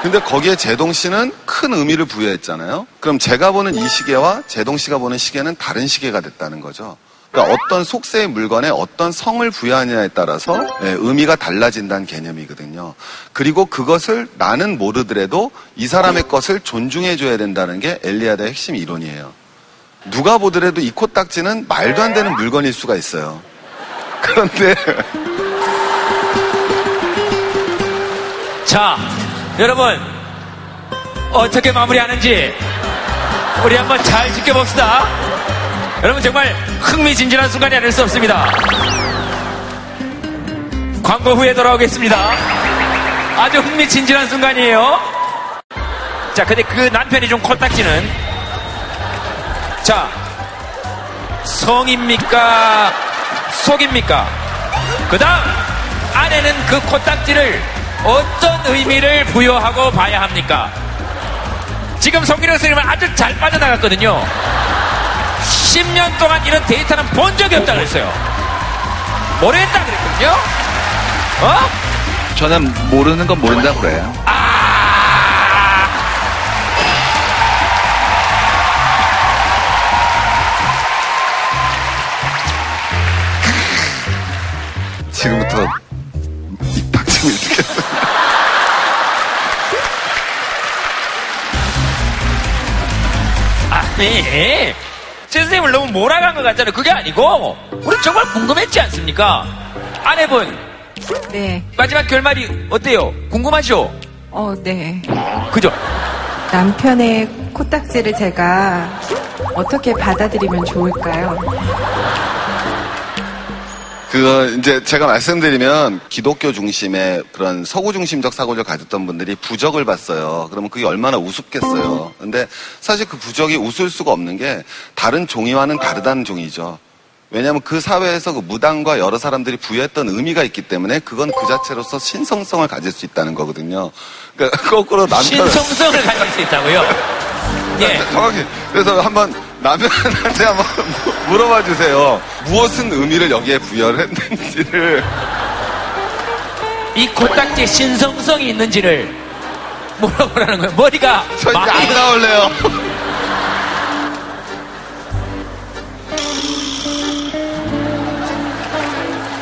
Speaker 9: 근데 거기에 제동 씨는 큰 의미를 부여했잖아요. 그럼 제가 보는 이 시계와 제동 씨가 보는 시계는 다른 시계가 됐다는 거죠. 그러니까 어떤 속세의 물건에 어떤 성을 부여하느냐에 따라서 예, 의미가 달라진다는 개념이거든요. 그리고 그것을 나는 모르더라도 이 사람의 것을 존중해줘야 된다는 게 엘리아드의 핵심 이론이에요. 누가 보더라도 이 코딱지는 말도 안 되는 물건일 수가 있어요. 그런데
Speaker 1: 자, 여러분, 어떻게 마무리하는지 우리 한번 잘 지켜봅시다. 여러분 정말 흥미진진한 순간이 아닐 수 없습니다. 광고 후에 돌아오겠습니다. 아주 흥미진진한 순간이에요. 자, 근데 그 남편이 준 코딱지는 자, 성입니까? 속입니까? 그 다음, 아내는 그 코딱지를 어떤 의미를 부여하고 봐야 합니까? 지금 송기령 선생님은 아주 잘 빠져나갔거든요. 10년 동안 이런 데이터는 본 적이 없다 그랬어요. 모르겠다 그랬거든요. 어?
Speaker 12: 저는 모르는 건 모른다고 그래요.
Speaker 9: 지금부터 입 닥치고 있겠어요.
Speaker 1: 아니, 최 선생님을 너무 몰아간 것 같잖아요. 그게 아니고, 우리 정말 궁금했지 않습니까? 아내분,
Speaker 13: 네.
Speaker 1: 마지막 결말이 어때요? 궁금하죠?
Speaker 13: 어, 네.
Speaker 1: 그죠?
Speaker 13: 남편의 코딱지를 제가 어떻게 받아들이면 좋을까요?
Speaker 9: 그거 이제 제가 말씀드리면 기독교 중심의 그런 서구 중심적 사고를 가졌던 분들이 부적을 봤어요. 그러면 그게 얼마나 우습겠어요. 근데 사실 그 부적이 웃을 수가 없는 게 다른 종이와는 다르다는 종이죠. 왜냐하면 그 사회에서 그 무당과 여러 사람들이 부여했던 의미가 있기 때문에 그건 그 자체로서 신성성을 가질 수 있다는 거거든요. 그러니까 거꾸로 남편
Speaker 1: 신성성을 가질 수 있다고요? 예.
Speaker 9: 정확히. 그래서 한번 남편한테 한번 물어봐 주세요. 무엇은 의미를 여기에 부여를 했는지를.
Speaker 1: 이 코딱지에 신성성이 있는지를 물어보라는 거예요. 머리가
Speaker 9: 저 이제
Speaker 1: 많이
Speaker 9: 안 나올래요.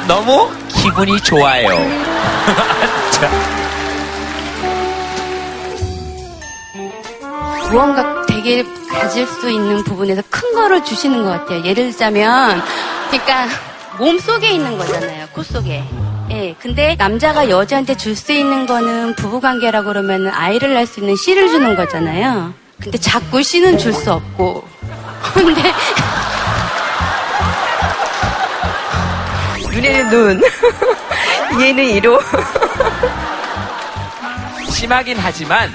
Speaker 1: 너무 기분이 좋아요. 자,
Speaker 10: 무언가 되게 가질 수 있는 부분에서 큰 거를 주시는 것 같아요. 예를 들자면, 그러니까 몸 속에 있는 거잖아요. 코 속에. 예. 근데 남자가 여자한테 줄 수 있는 거는 부부관계라고 그러면 아이를 낳을 수 있는 씨를 주는 거잖아요. 근데 자꾸 씨는 줄 수 없고. 근데
Speaker 13: 눈에는 눈, 얘는 이로.
Speaker 1: 심하긴 하지만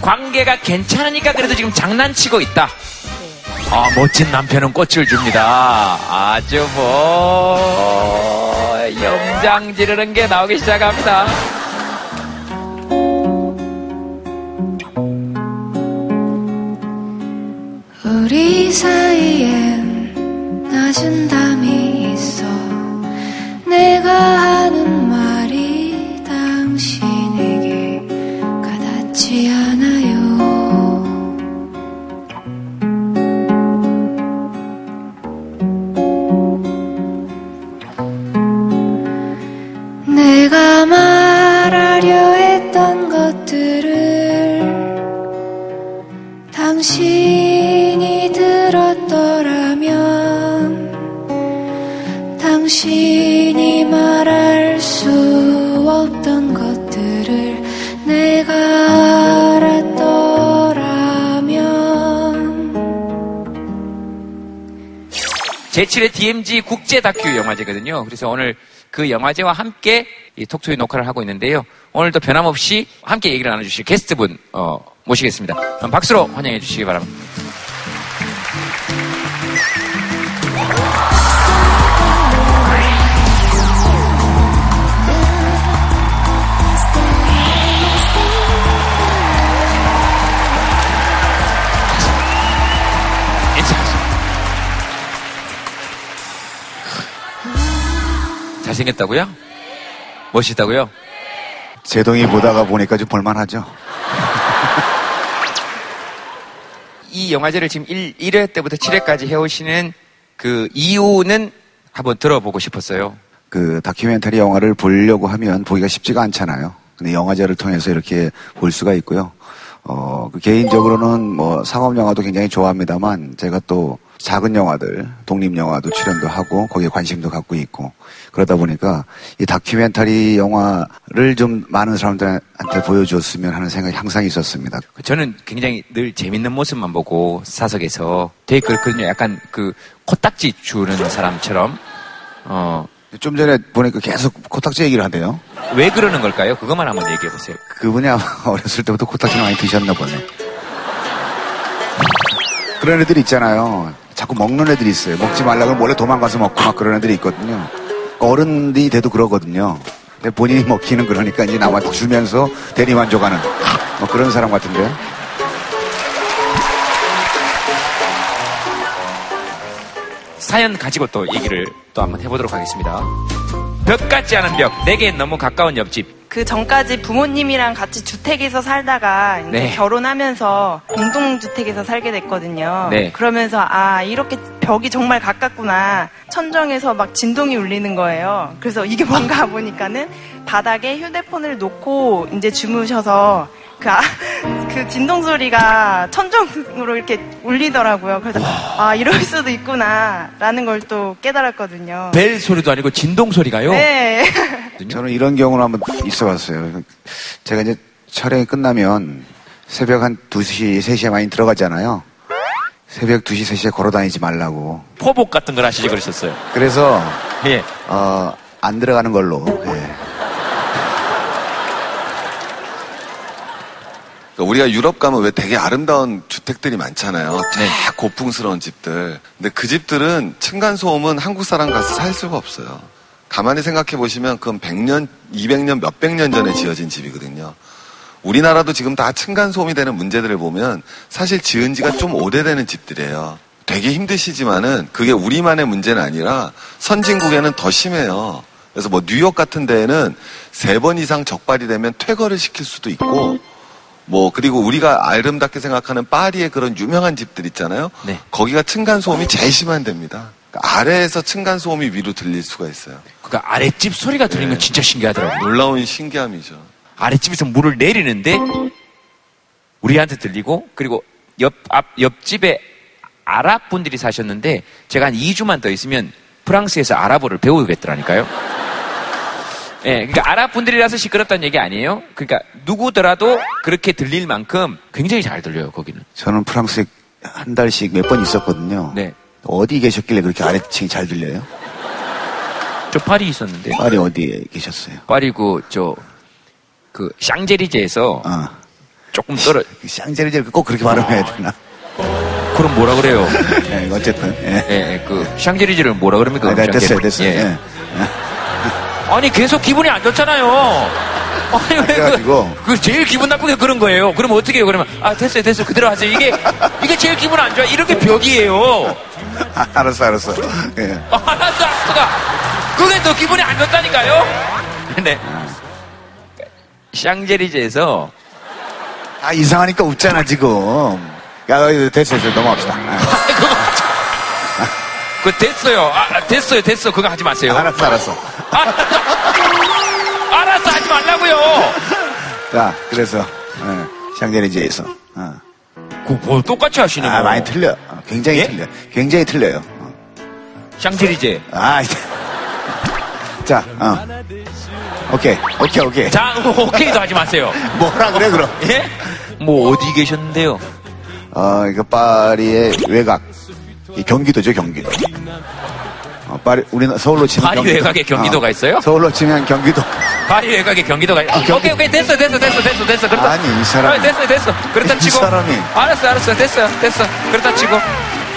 Speaker 1: 관계가 괜찮으니까 그래도 지금 장난치고 있다. 아, 멋진 남편은 꽃을 줍니다. 아주 뭐, 염장 지르는 게 나오기 시작합니다.
Speaker 14: 우리 사이엔 낮은 담이 있어 내가 하는 당신이 말할 수 없던 것들을 내가 알았더라면
Speaker 1: 제7회 DMZ 국제 다큐 영화제거든요. 그래서 오늘 그 영화제와 함께 이 톡투이 녹화를 하고 있는데요. 오늘도 변함없이 함께 얘기를 나눠주실 게스트분 어, 모시겠습니다. 박수로 환영해 주시기 바랍니다. 잘생겼다고요? 멋있다고요?
Speaker 11: 제동이 보다가 보니까 좀 볼만하죠.
Speaker 1: 이 영화제를 지금 1, 1회 때부터 7회까지 해오시는 그 이유는 한번 들어보고 싶었어요.
Speaker 11: 그 다큐멘터리 영화를 보려고 하면 보기가 쉽지가 않잖아요. 근데 영화제를 통해서 이렇게 볼 수가 있고요. 어, 그 개인적으로는 뭐 상업 영화도 굉장히 좋아합니다만 제가 또 작은 영화들, 독립 영화도 출연도 하고 거기에 관심도 갖고 있고 그러다 보니까 이 다큐멘터리 영화를 좀 많은 사람들한테 보여줬으면 하는 생각이 항상 있었습니다.
Speaker 1: 저는 굉장히 늘 재밌는 모습만 보고 사석에서 되게 그렇거든요. 약간 그 코딱지 주는 사람처럼 어,
Speaker 11: 좀 전에 보니까 계속 코딱지 얘기를 한대요.
Speaker 1: 왜 그러는 걸까요? 그것만 한번 얘기해 보세요.
Speaker 11: 그분이 아마 어렸을 때부터 코딱지 많이 드셨나 보네. 그런 애들이 있잖아요. 자꾸 먹는 애들이 있어요. 먹지 말라고 몰래 도망가서 먹고 막 그런 애들이 있거든요. 어른들이 돼도 그러거든요. 근데 본인이 먹기는 그러니까 이제 남한테 주면서 대리만족하는 뭐 그런 사람 같은데요.
Speaker 1: 사연 가지고 또 얘기를 또 한번 해보도록 하겠습니다. 벽 같지 않은 벽, 내게 너무 가까운 옆집.
Speaker 15: 그 전까지 부모님이랑 같이 주택에서 살다가 이제
Speaker 1: 네.
Speaker 15: 결혼하면서 공동주택에서 살게 됐거든요.
Speaker 1: 네.
Speaker 15: 그러면서 아 이렇게 벽이 정말 가깝구나 천정에서 막 진동이 울리는 거예요. 그래서 이게 뭔가 보니까는 바닥에 휴대폰을 놓고 이제 주무셔서 그, 아, 그 진동 소리가 천정으로 이렇게 울리더라고요. 그래서 아 이럴 수도 있구나라는 걸 또 깨달았거든요.
Speaker 1: 벨 소리도 아니고 진동 소리가요?
Speaker 15: 네.
Speaker 11: 저는 이런 경우는 한번 있어 봤어요. 제가 이제 촬영이 끝나면 새벽 한 2시, 3시에 많이 들어가잖아요. 새벽 2시, 3시에 걸어 다니지 말라고.
Speaker 1: 포복 같은 걸 하시지 그러셨어요.
Speaker 11: 그래서,
Speaker 1: 예.
Speaker 11: 어, 안 들어가는 걸로. 예.
Speaker 9: 그러니까 우리가 유럽 가면 왜 되게 아름다운 주택들이 많잖아요. 쫙 고풍스러운 집들. 근데 그 집들은 층간소음은 한국 사람 가서 살 수가 없어요. 가만히 생각해 보시면 그건 100년, 200년, 몇백 년 전에 지어진 집이거든요. 우리나라도 지금 다 층간소음이 되는 문제들을 보면 사실 지은 지가 좀 오래되는 집들이에요. 되게 힘드시지만은 그게 우리만의 문제는 아니라 선진국에는 더 심해요. 그래서 뭐 뉴욕 같은 데에는 세 번 이상 적발이 되면 퇴거를 시킬 수도 있고 뭐 그리고 우리가 아름답게 생각하는 파리의 그런 유명한 집들 있잖아요.
Speaker 1: 네.
Speaker 9: 거기가 층간 소음이 제일 심한 데입니다. 그러니까 아래에서 층간 소음이 위로 들릴 수가 있어요.
Speaker 1: 그러니까 아랫집 소리가 들리면 진짜 신기하더라고요.
Speaker 9: 놀라운 신기함이죠.
Speaker 1: 아랫집에서 물을 내리는데 우리한테 들리고 그리고 옆, 앞, 옆집에 아랍 분들이 사셨는데 제가 한 2주만 더 있으면 프랑스에서 아랍어를 배우겠더라니까요. 예, 그러니까 아랍 분들이라서 시끄럽다는 얘기 아니에요. 그러니까 누구더라도 그렇게 들릴 만큼 굉장히 잘 들려요, 거기는.
Speaker 11: 저는 프랑스에 한 달씩 몇 번 있었거든요.
Speaker 1: 네.
Speaker 11: 어디 계셨길래 그렇게 아래층이 잘 들려요?
Speaker 1: 저 파리 있었는데.
Speaker 11: 파리 어디에 계셨어요?
Speaker 1: 파리 그, 저, 그, 샹제리제에서
Speaker 11: 어.
Speaker 1: 조금 떨어,
Speaker 11: 샹제리제를 꼭 그렇게 발음해야 되나?
Speaker 1: 그럼 뭐라 그래요?
Speaker 11: 네, 어쨌든. 예.
Speaker 1: 예, 예, 그, 샹제리제를 뭐라 그럽니까?
Speaker 11: 아, 네, 됐어요, 됐어요.
Speaker 1: 예.
Speaker 11: 예.
Speaker 1: 아니 계속 기분이 안 좋잖아요. 아니 왜
Speaker 11: 그래가지고.
Speaker 1: 그, 그 제일 기분 나쁘게 그런 거예요. 그럼 어떻게 해요? 그러면 아 됐어요 됐어요 그대로 하세요. 이게 이게 제일 기분 안 좋아. 이런 게 벽이에요.
Speaker 11: 아, 알았어, 알았어. 예.
Speaker 1: 아, 알았어 알았어. 그게 더 기분이 안 좋다니까요. 근데 샹제리제에서
Speaker 11: 아, 이상하니까 웃잖아, 지금. 야, 됐어요, 됐어요. 넘어갑시다. 아,
Speaker 1: 그 됐어요. 아, 됐어요 됐어. 그거 하지 마세요.
Speaker 11: 알았어, 알았어.
Speaker 1: 알았어 하지 말라고요.
Speaker 11: 자, 그래서, 예, 샹제리제에서. 어.
Speaker 1: 그 뭐 똑같이 하시네.
Speaker 11: 아, 많이 틀려. 어, 굉장히
Speaker 1: 예?
Speaker 11: 틀려. 굉장히 틀려요. 어.
Speaker 1: 샹제리제.
Speaker 11: 아, 이제. 자, 어. 오케이, 오케이, 오케이.
Speaker 1: 자 오케이도 하지 마세요.
Speaker 11: 뭐라 그래, 그럼?
Speaker 1: 예? 뭐 어디 계셨는데요?
Speaker 11: 어, 이거 파리의 외곽. 이 경기도죠, 경기도. 어, 파리, 우리는 서울로 치면
Speaker 1: 파리 외곽에 경기도가 있어요?
Speaker 11: 서울로 치면 경기도.
Speaker 1: 파리 외곽에 경기도가 있- 오케이 오케이 됐어 됐어 됐어 됐어 됐어 그렇다
Speaker 11: 아니, 이 사람이-
Speaker 1: 아, 됐어 됐어 그렇다
Speaker 11: 이
Speaker 1: 치고
Speaker 11: 사람이.
Speaker 1: 알았어 알았어 됐어 됐어 그렇다 치고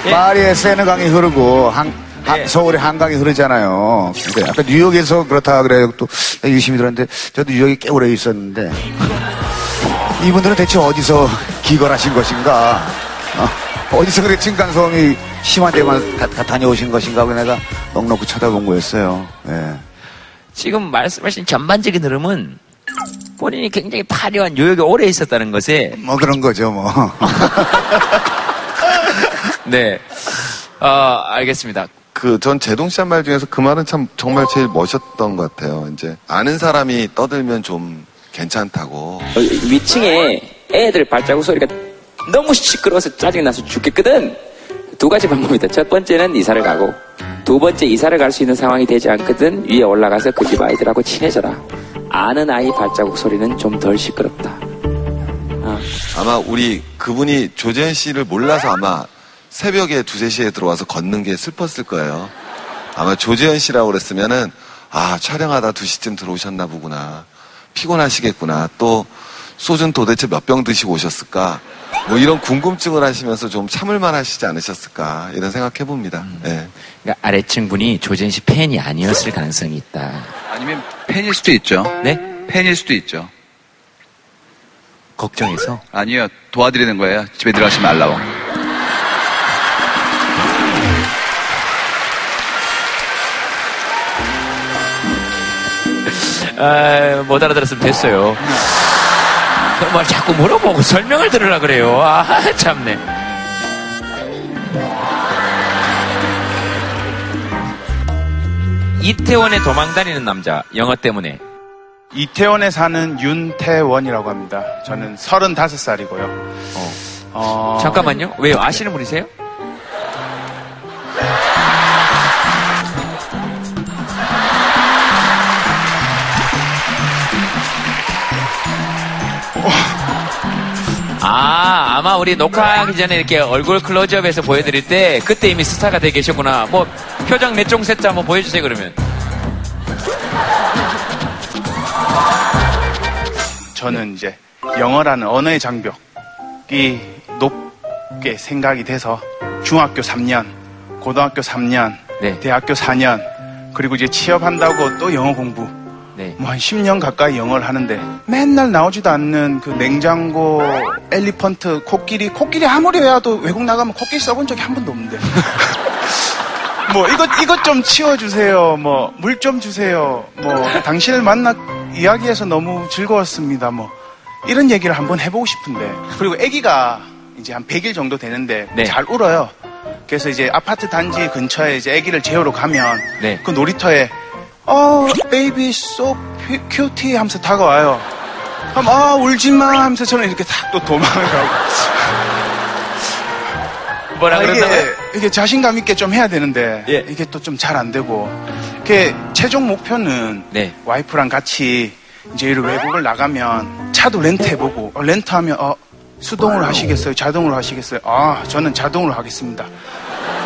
Speaker 1: 예.
Speaker 11: 파리에 세느강이 흐르고 한, 한-
Speaker 1: 예.
Speaker 11: 서울에 한강이 흐르잖아요. 근데 아까 뉴욕에서 그렇다 그래요. 또 유심히 들었는데 저도 뉴욕에 꽤 오래 있었는데 이분들은 대체 어디서 기거하신 것인가? 어, 디서 그래 층간소음이 심한 데만 다, 다 다녀오신 것인가 하고 내가 넉넉히 쳐다본 거였어요. 예.
Speaker 1: 지금 말씀하신 전반적인 흐름은 본인이 굉장히 화려한 뉴욕에 오래 있었다는 것에
Speaker 11: 뭐 그런 거죠, 뭐.
Speaker 1: 네 어, 알겠습니다
Speaker 9: 그 전 제동 씨한 말 중에서 그 말은 참 정말 제일 멋있었던 것 같아요. 이제 아는 사람이 떠들면 좀 괜찮다고.
Speaker 1: 어, 위층에 애들 발자국 소리가 너무 시끄러워서 짜증나서 죽겠거든. 두 가지 방법이다. 첫 번째는 이사를 가고, 두 번째 이사를 갈 수 있는 상황이 되지 않거든 위에 올라가서 그 집 아이들하고 친해져라. 아는 아이 발자국 소리는 좀 덜 시끄럽다.
Speaker 9: 아마 우리 그분이 조재현 씨를 몰라서 아마 새벽에 두세 시에 들어와서 걷는 게 슬펐을 거예요. 아마 조재현 씨라고 그랬으면은 아 촬영하다 두 시쯤 들어오셨나 보구나. 피곤하시겠구나. 또 소주는 도대체 몇 병 드시고 오셨을까? 뭐 이런 궁금증을 하시면서 좀 참을만 하시지 않으셨을까? 이런 생각해 봅니다. 예.
Speaker 1: 그러니까 아래층 분이 조젠 씨 팬이 아니었을 가능성이 있다.
Speaker 12: 아니면 팬일 수도 있죠.
Speaker 1: 네?
Speaker 12: 팬일 수도 있죠.
Speaker 1: 걱정해서?
Speaker 12: 아니요. 도와드리는 거예요. 집에 들어가지 말라고.
Speaker 1: 아, 못 알아들었으면 됐어요. 뭘 자꾸 물어보고 설명을 들으라 그래요. 아, 참네. 이태원에 도망 다니는 남자, 영어 때문에.
Speaker 16: 이태원에 사는 윤태원이라고 합니다. 저는 35살이고요. 어.
Speaker 1: 잠깐만요. 왜요? 아시는 분이세요? 아, 아마 우리 녹화하기 전에 이렇게 얼굴 클로즈업해서 보여드릴 때 그때 이미 스타가 돼 계셨구나. 뭐 표정 몇종 셋자 한번 보여주세요 그러면.
Speaker 16: 저는 이제 영어라는 언어의 장벽이 높게 생각이 돼서 중학교 3년, 고등학교 3년,
Speaker 1: 네.
Speaker 16: 대학교 4년, 그리고 이제 취업한다고 또 영어 공부.
Speaker 1: 네.
Speaker 16: 뭐 한 10년 가까이 영어를 하는데 맨날 나오지도 않는 그 냉장고, 엘리펀트, 코끼리, 코끼리 아무리 외워도 외국 나가면 코끼리 써본 적이 한 번도 없는데. 뭐 이것 이것 좀 치워주세요. 뭐 물 좀 주세요. 뭐 당신을 만나 이야기해서 너무 즐거웠습니다. 뭐 이런 얘기를 한번 해보고 싶은데 그리고 아기가 이제 한 100일 정도 되는데
Speaker 1: 네.
Speaker 16: 잘 울어요. 그래서 이제 아파트 단지 근처에 이제 아기를 재우러 가면
Speaker 1: 네.
Speaker 16: 그 놀이터에 어 baby so cutie 하면서 다가와요. 그럼 아 울지 마 하면서 저는 이렇게 탁또 도망을 가고
Speaker 1: 뭐라
Speaker 16: 아, 이게? 이게 자신감 있게 좀 해야 되는데
Speaker 1: 예.
Speaker 16: 이게 또 좀 잘 안 되고 이게 최종 목표는
Speaker 1: 네.
Speaker 16: 와이프랑 같이 이제 이런 외국을 나가면 차도 렌트해보고 어, 렌트하면 어, 수동으로 하시겠어요? 자동으로 하시겠어요? 아 저는 자동으로 하겠습니다.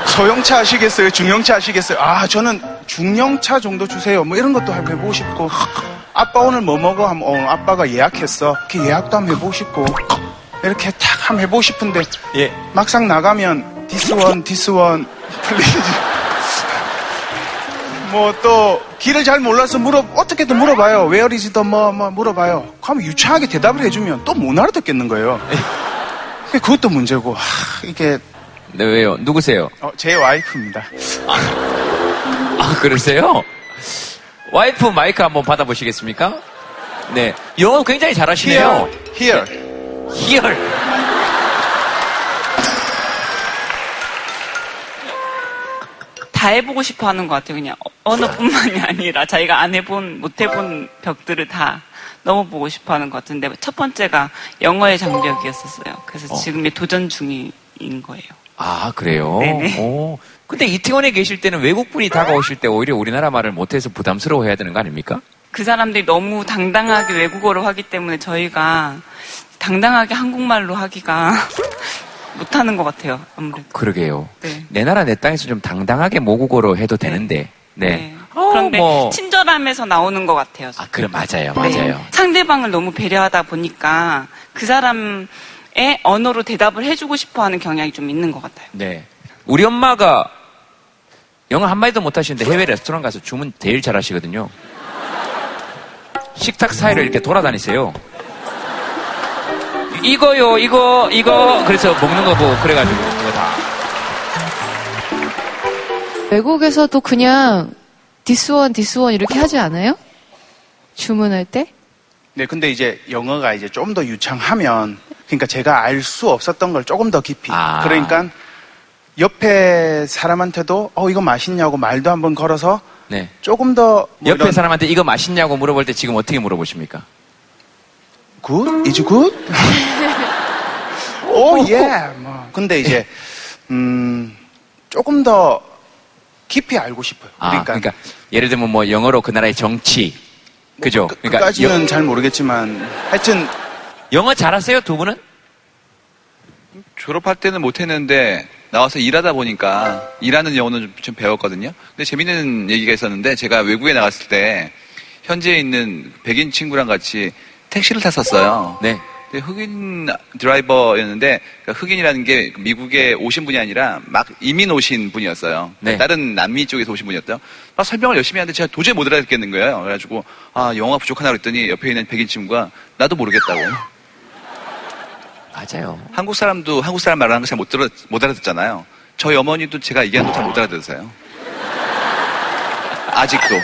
Speaker 16: 소형차 하시겠어요? 중형차 하시겠어요? 아 저는 중형차 정도 주세요. 뭐 이런 것도 한번 해보고 싶고 아빠 오늘 뭐 먹어? 하면 어, 아빠가 예약했어. 그 예약도 한번 해보고 싶고 이렇게 탁 한번 해보고 싶은데
Speaker 1: 예.
Speaker 16: 막상 나가면 this one, please. 뭐또 길을 잘 몰라서 물어 어떻게든 물어봐요. Where is the 뭐, 뭐 물어봐요. 그러면 유창하게 대답을 해주면 또 못 알아듣겠는 거예요. 그것도 문제고 하, 이게
Speaker 1: 네, 왜요? 누구세요?
Speaker 16: 어, 제 와이프입니다.
Speaker 1: 아, 그러세요? 와이프 마이크 한번 받아보시겠습니까? 네. 영어 굉장히 잘하시네요.
Speaker 16: Here,
Speaker 1: here.
Speaker 17: 다 해보고 싶어 하는 것 같아요. 그냥 언어뿐만이 아니라 자기가 안 해본, 못 해본 벽들을 다 넘어보고 싶어 하는 것 같은데 첫 번째가 영어의 장벽이었었어요. 그래서
Speaker 1: 어.
Speaker 17: 지금 도전 중인 거예요.
Speaker 1: 아, 그래요?
Speaker 17: 네네.
Speaker 1: 오. 근데 이태원에 계실 때는 외국분이 다가오실 때 오히려 우리나라 말을 못해서 부담스러워 해야 되는 거 아닙니까?
Speaker 17: 그 사람들이 너무 당당하게 외국어로 하기 때문에 저희가 당당하게 한국말로 하기가 못하는 것 같아요. 아무래도.
Speaker 1: 그러게요.
Speaker 17: 네.
Speaker 1: 내 나라 내 땅에서 좀 당당하게 모국어로 해도 되는데. 네. 어,
Speaker 17: 그런데
Speaker 1: 뭐.
Speaker 17: 친절함에서 나오는 것 같아요.
Speaker 1: 아, 그래, 맞아요.
Speaker 17: 네.
Speaker 1: 맞아요.
Speaker 17: 상대방을 너무 배려하다 보니까 그 사람 의 언어로 대답을 해주고 싶어 하는 경향이 좀 있는 것 같아요.
Speaker 1: 네. 우리 엄마가 영어 한마디도 못하시는데 해외 레스토랑 가서 주문 제일 잘하시거든요. 식탁 사이를 이렇게 돌아다니세요. 이거요, 이거, 이거. 그래서 먹는 거 보고 그래가지고 그거 다.
Speaker 8: 외국에서도 그냥 this one this one 이렇게 하지 않아요? 주문할 때?
Speaker 16: 네, 근데 이제 영어가 이제 좀 더 유창하면, 그러니까 제가 알 수 없었던 걸 조금 더 깊이.
Speaker 1: 아.
Speaker 16: 그러니까 옆에 사람한테도 어 이거 맛있냐고 말도 한번 걸어서
Speaker 1: 네.
Speaker 16: 조금 더 뭐
Speaker 1: 옆에
Speaker 16: 이런
Speaker 1: 사람한테 이거 맛있냐고 물어볼 때 지금 어떻게 물어보십니까?
Speaker 16: Good? Is good? Oh, yeah. 뭐. 근데 이제, 음, 조금 더 깊이 알고 싶어요.
Speaker 1: 아,
Speaker 16: 그러니까.
Speaker 1: 그러니까 예를 들면 뭐 영어로 그 나라의 정치. 그죠? 그러니까
Speaker 16: 끝까지는
Speaker 1: 영-
Speaker 16: 잘 모르겠지만, 하여튼.
Speaker 1: 영어 잘하세요, 두 분은?
Speaker 12: 졸업할 때는 못했는데 나와서 일하다 보니까 일하는 영어는 좀, 좀 배웠거든요. 근데 재밌는 얘기가 있었는데 제가 외국에 나갔을 때 현지에 있는 백인 친구랑 같이 택시를 탔었어요.
Speaker 1: 네.
Speaker 12: 근데 흑인 드라이버였는데 그러니까 흑인이라는 게 미국에 오신 분이 아니라 막 이민 오신 분이었어요.
Speaker 1: 네.
Speaker 12: 다른 남미 쪽에서 오신 분이었대요. 막 설명을 열심히 하는데 제가 도저히 못 알아듣겠는 거예요. 그래가지고 아 영어가 부족하나 그랬더니 옆에 있는 백인 친구가 나도 모르겠다고.
Speaker 1: 맞아요.
Speaker 12: 한국 사람도 한국 사람 말하는 거 잘 못 들어 못 알아듣잖아요. 저희 어머니도 제가 얘기하는 거 잘 못 알아들으세요. 아직도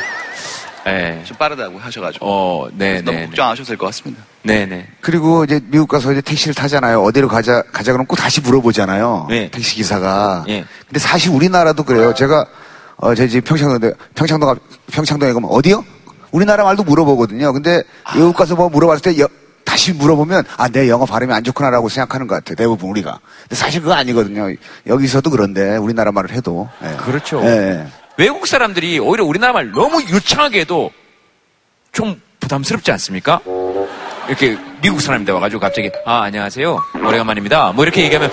Speaker 1: 네.
Speaker 12: 좀 빠르다고 하셔가지고
Speaker 1: 어, 네,
Speaker 12: 너무
Speaker 1: 네.
Speaker 12: 걱정 안 하셔도 될 것 같습니다.
Speaker 1: 네네.
Speaker 11: 그리고 이제 미국 가서 이제 택시를 타잖아요. 어디로 가자, 가자 그러면 꼭 다시 물어보잖아요. 택시 기사가.
Speaker 1: 예.
Speaker 11: 근데 사실 우리나라도 그래요. 제가, 어, 제 집 평창도인데, 평창도가, 평창도에 가면 어디요? 우리나라 말도 물어보거든요. 근데 외국 가서 뭐 물어봤을 때 여- 다시 물어보면, 아, 내 영어 발음이 안 좋구나라고 생각하는 것 같아요. 대부분 우리가. 근데 사실 그거 아니거든요. 여기서도 그런데 우리나라 말을 해도. 예.
Speaker 1: 그렇죠.
Speaker 11: 예, 예.
Speaker 1: 외국 사람들이 오히려 우리나라 말 너무 유창하게 해도 좀 부담스럽지 않습니까? 이렇게 미국 사람인데 와가지고 갑자기 아 안녕하세요 오래간만입니다 뭐 이렇게 얘기하면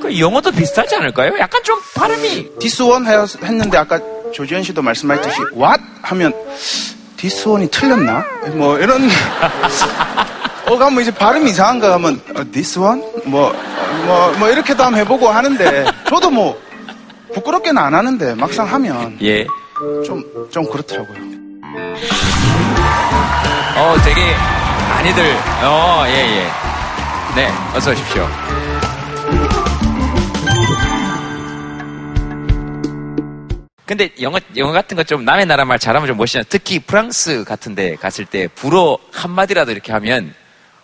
Speaker 1: 그 영어도 비슷하지 않을까요? 약간 좀 발음이
Speaker 16: this one 했는데 아까 조지현 씨도 말씀하셨듯이 what 하면 this one이 틀렸나? 뭐 이런 어 가면 이제 발음 이상한 가 하면 어, this one 뭐뭐 뭐 이렇게도 한번 해보고 하는데 저도 뭐 부끄럽게는 안 하는데 막상 하면
Speaker 1: 예.
Speaker 16: 좀 좀 그렇더라고요.
Speaker 1: 어 되게 많이들 어 예 예 네 어서 오십시오 근데 영어 영어 같은 거좀 남의 나라 말 잘하면 좀 멋있잖아요 특히 프랑스 같은 데 갔을 때 불어 한 마디라도 이렇게 하면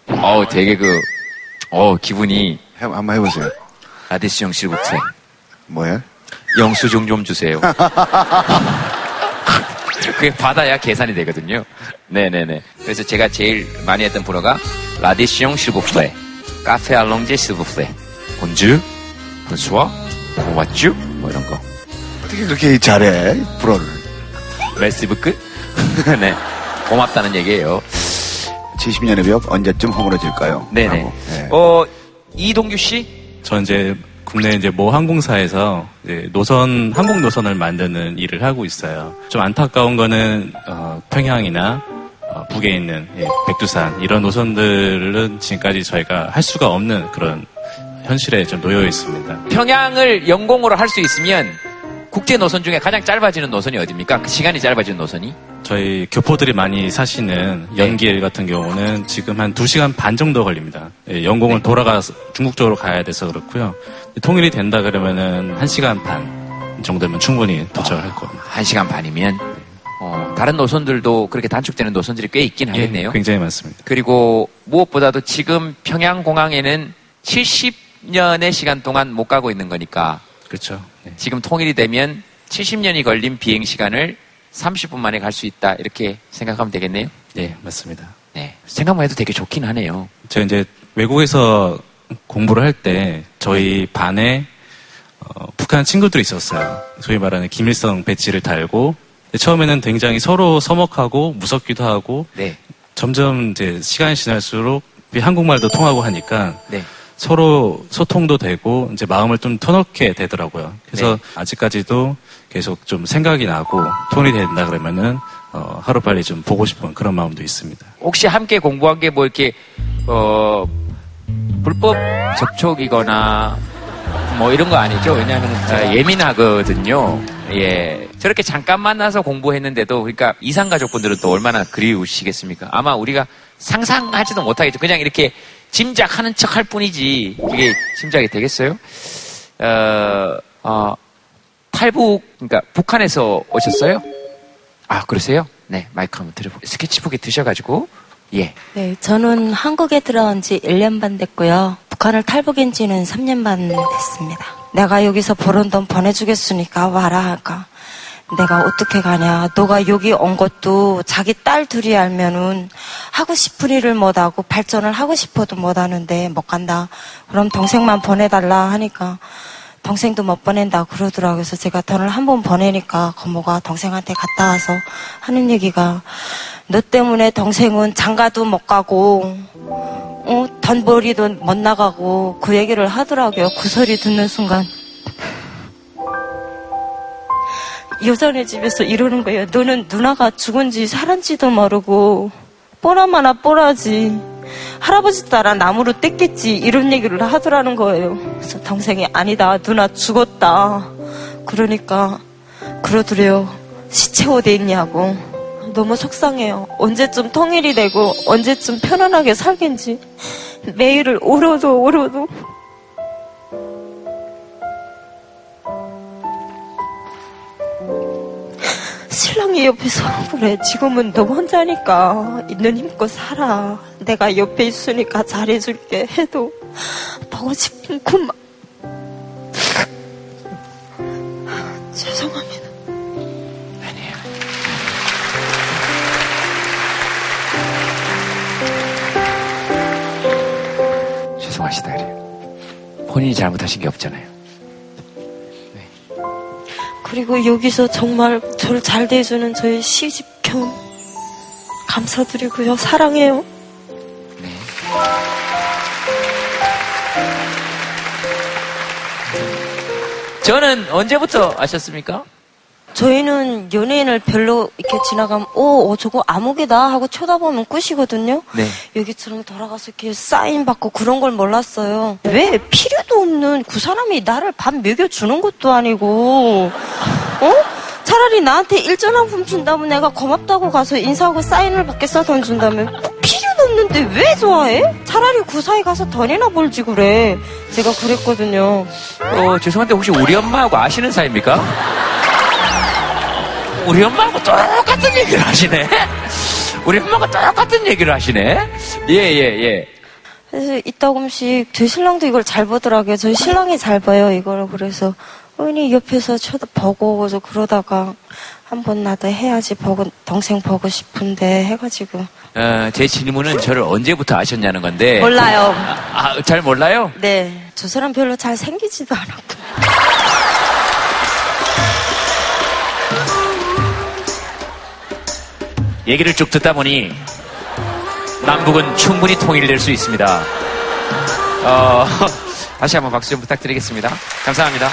Speaker 1: 어우 되게 그 어 기분이
Speaker 11: 한번 해보세요
Speaker 1: 형 실국세
Speaker 11: 뭐예요?
Speaker 1: 영수증 좀 주세요 그게 받아야 계산이 되거든요. 네네네. 그래서 제가 제일 많이 했던 불어가 라디시옹 실부플레, 카페 알롱제 실부플레, 본주, 본수와, 고맙쥬? 뭐 이런 거.
Speaker 11: 어떻게 그렇게 잘해, 불어를.
Speaker 1: 레시브크? 네. 고맙다는 얘기예요.
Speaker 11: 70년의 벽 언제쯤 허물어질까요?
Speaker 1: 네네.
Speaker 11: 하고, 네.
Speaker 1: 어, 이동규 씨?
Speaker 18: 전 이제 국내 이제 모 항공사에서 이제 노선 항공 노선을 만드는 일을 하고 있어요. 좀 안타까운 거는 어, 평양이나 어, 북에 있는 예, 백두산 이런 노선들은 지금까지 저희가 할 수가 없는 그런 현실에 좀 놓여 있습니다.
Speaker 1: 평양을 영공으로 할 수 있으면 국제 노선 중에 가장 짧아지는 노선이 어디입니까? 그 시간이 짧아지는 노선이?
Speaker 18: 저희 교포들이 많이 사시는 연길 같은 경우는 지금 한 2시간 반 정도 걸립니다. 예, 영공을 돌아가서 중국 쪽으로 가야 돼서 그렇고요. 통일이 된다 그러면은 1시간 반 정도면 충분히 도착할 겁니다.
Speaker 1: 1시간 반이면 어, 다른 노선들도 그렇게 단축되는 노선들이 꽤 있긴 하겠네요.
Speaker 18: 예, 굉장히 많습니다.
Speaker 1: 그리고 무엇보다도 지금 평양공항에는 70년의 시간 동안 못 가고 있는 거니까
Speaker 18: 그렇죠.
Speaker 1: 지금 통일이 되면 70년이 걸린 비행 시간을 30분 만에 갈 수 있다 이렇게 생각하면 되겠네요.
Speaker 18: 네, 맞습니다.
Speaker 1: 네, 생각만 해도 되게 좋긴 하네요.
Speaker 18: 제가 이제 외국에서 공부를 할 때 저희 반에 어, 북한 친구들이 있었어요. 소위 말하는 김일성 배지를 달고 처음에는 굉장히 서로 서먹하고 무섭기도 하고
Speaker 1: 네.
Speaker 18: 점점 이제 시간이 지날수록 한국말도 통하고 하니까
Speaker 1: 네.
Speaker 18: 서로 소통도 되고 이제 마음을 좀 터놓게 되더라고요. 그래서 아직까지도 계속 좀 생각이 나고 톤이 된다 그러면은 어, 하루 빨리 좀 보고 싶은 그런 마음도 있습니다.
Speaker 1: 혹시 함께 공부한 게 뭐 이렇게 어 불법 접촉이거나 뭐 이런 거 아니죠? 왜냐하면 아, 예민하거든요. 예. 저렇게 잠깐 만나서 공부했는데도 그러니까 이상 가족분들은 또 얼마나 그리우시겠습니까? 아마 우리가 상상하지도 못하겠죠. 그냥 이렇게 짐작하는 척 할 뿐이지 그게 짐작이 되겠어요? 어, 어, 탈북 그러니까 북한에서 오셨어요? 아 그러세요? 네 마이크 한번 들어볼게요. 스케치북에 드셔가지고 예.
Speaker 3: 네, 저는 한국에 들어온 지 1년 반 됐고요. 북한을 탈북한 지는 3년 반 됐습니다. 내가 여기서 벌은 돈 보내주겠으니까 와라 하니까 내가 어떻게 가냐. 너가 여기 온 것도 자기 딸 둘이 알면은 하고 싶은 일을 못 하고 발전을 하고 싶어도 못 하는데 못 간다. 그럼 동생만 보내달라 하니까 동생도 못 보낸다 그러더라고요. 그래서 제가 돈을 한 번 보내니까 고모가 동생한테 갔다 와서 하는 얘기가 너 때문에 동생은 장가도 못 가고 어, 돈벌이도 못 나가고 그 얘기를 하더라고요. 그 소리 듣는 순간 여자네 집에서 이러는 거예요. 너는 누나가 죽은지 살았지도 모르고 뽀라마나 뽀라지 할아버지 따라 나무로 뗐겠지 이런 얘기를 하더라는 거예요. 그래서 동생이 아니다 누나 죽었다. 그러니까 그러더래요. 시체 어디 있냐고. 너무 속상해요. 언제쯤 통일이 되고 언제쯤 편안하게 살겠지. 매일을 울어도 울어도 신랑이 옆에서 그래. 지금은 너 혼자니까 있는 힘껏 살아. 내가 옆에 있으니까 잘해줄게. 해도 보고 싶은 그만. 죄송합니다.
Speaker 1: 죄송하시다 그래요. 본인이 잘못하신 게 없잖아요.
Speaker 3: 그리고 여기서 정말 저를 잘 대해주는 저희 시집 겸 감사드리고요. 사랑해요.
Speaker 1: 저는 언제부터 아셨습니까?
Speaker 3: 저희는 연예인을 별로 이렇게 지나가면 오, 어, 저거 아무개다 하고 쳐다보면 끝이거든요.
Speaker 1: 네.
Speaker 3: 여기처럼 돌아가서 이렇게 사인 받고 그런 걸 몰랐어요. 왜 필요도 없는 그 사람이 나를 밥 먹여주는 것도 아니고, 어? 차라리 나한테 일전화품 준다면 내가 고맙다고 가서 인사하고 사인을 받게 써돈 준다면 필요도 없는데 왜 좋아해? 차라리 그 사이 가서 돈이나 벌지 그래. 제가 그랬거든요.
Speaker 1: 어, 죄송한데 혹시 우리 엄마하고 아시는 사이입니까? 우리 엄마하고 똑같은 얘기를 하시네? 우리 엄마가 똑같은 얘기를 하시네? 예, 예, 예.
Speaker 3: 그래서 이따금씩 저희 신랑도 이걸 잘 보더라고요. 저희 신랑이 잘 봐요 이거를 그래서 어머니 옆에서 쳐다보고 그래서 그러다가 한 번 나도 해야지 보고 동생 보고 싶은데 해가지고
Speaker 1: 어, 제 질문은 저를 언제부터 아셨냐는 건데.
Speaker 3: 몰라요.
Speaker 1: 아, 아, 잘 몰라요?
Speaker 3: 네, 저 사람 별로 잘 생기지도 않았고.
Speaker 1: 얘기를 쭉 듣다 보니 남북은 충분히 통일될 수 있습니다. 어, 다시 한번 박수 좀 부탁드리겠습니다. 감사합니다.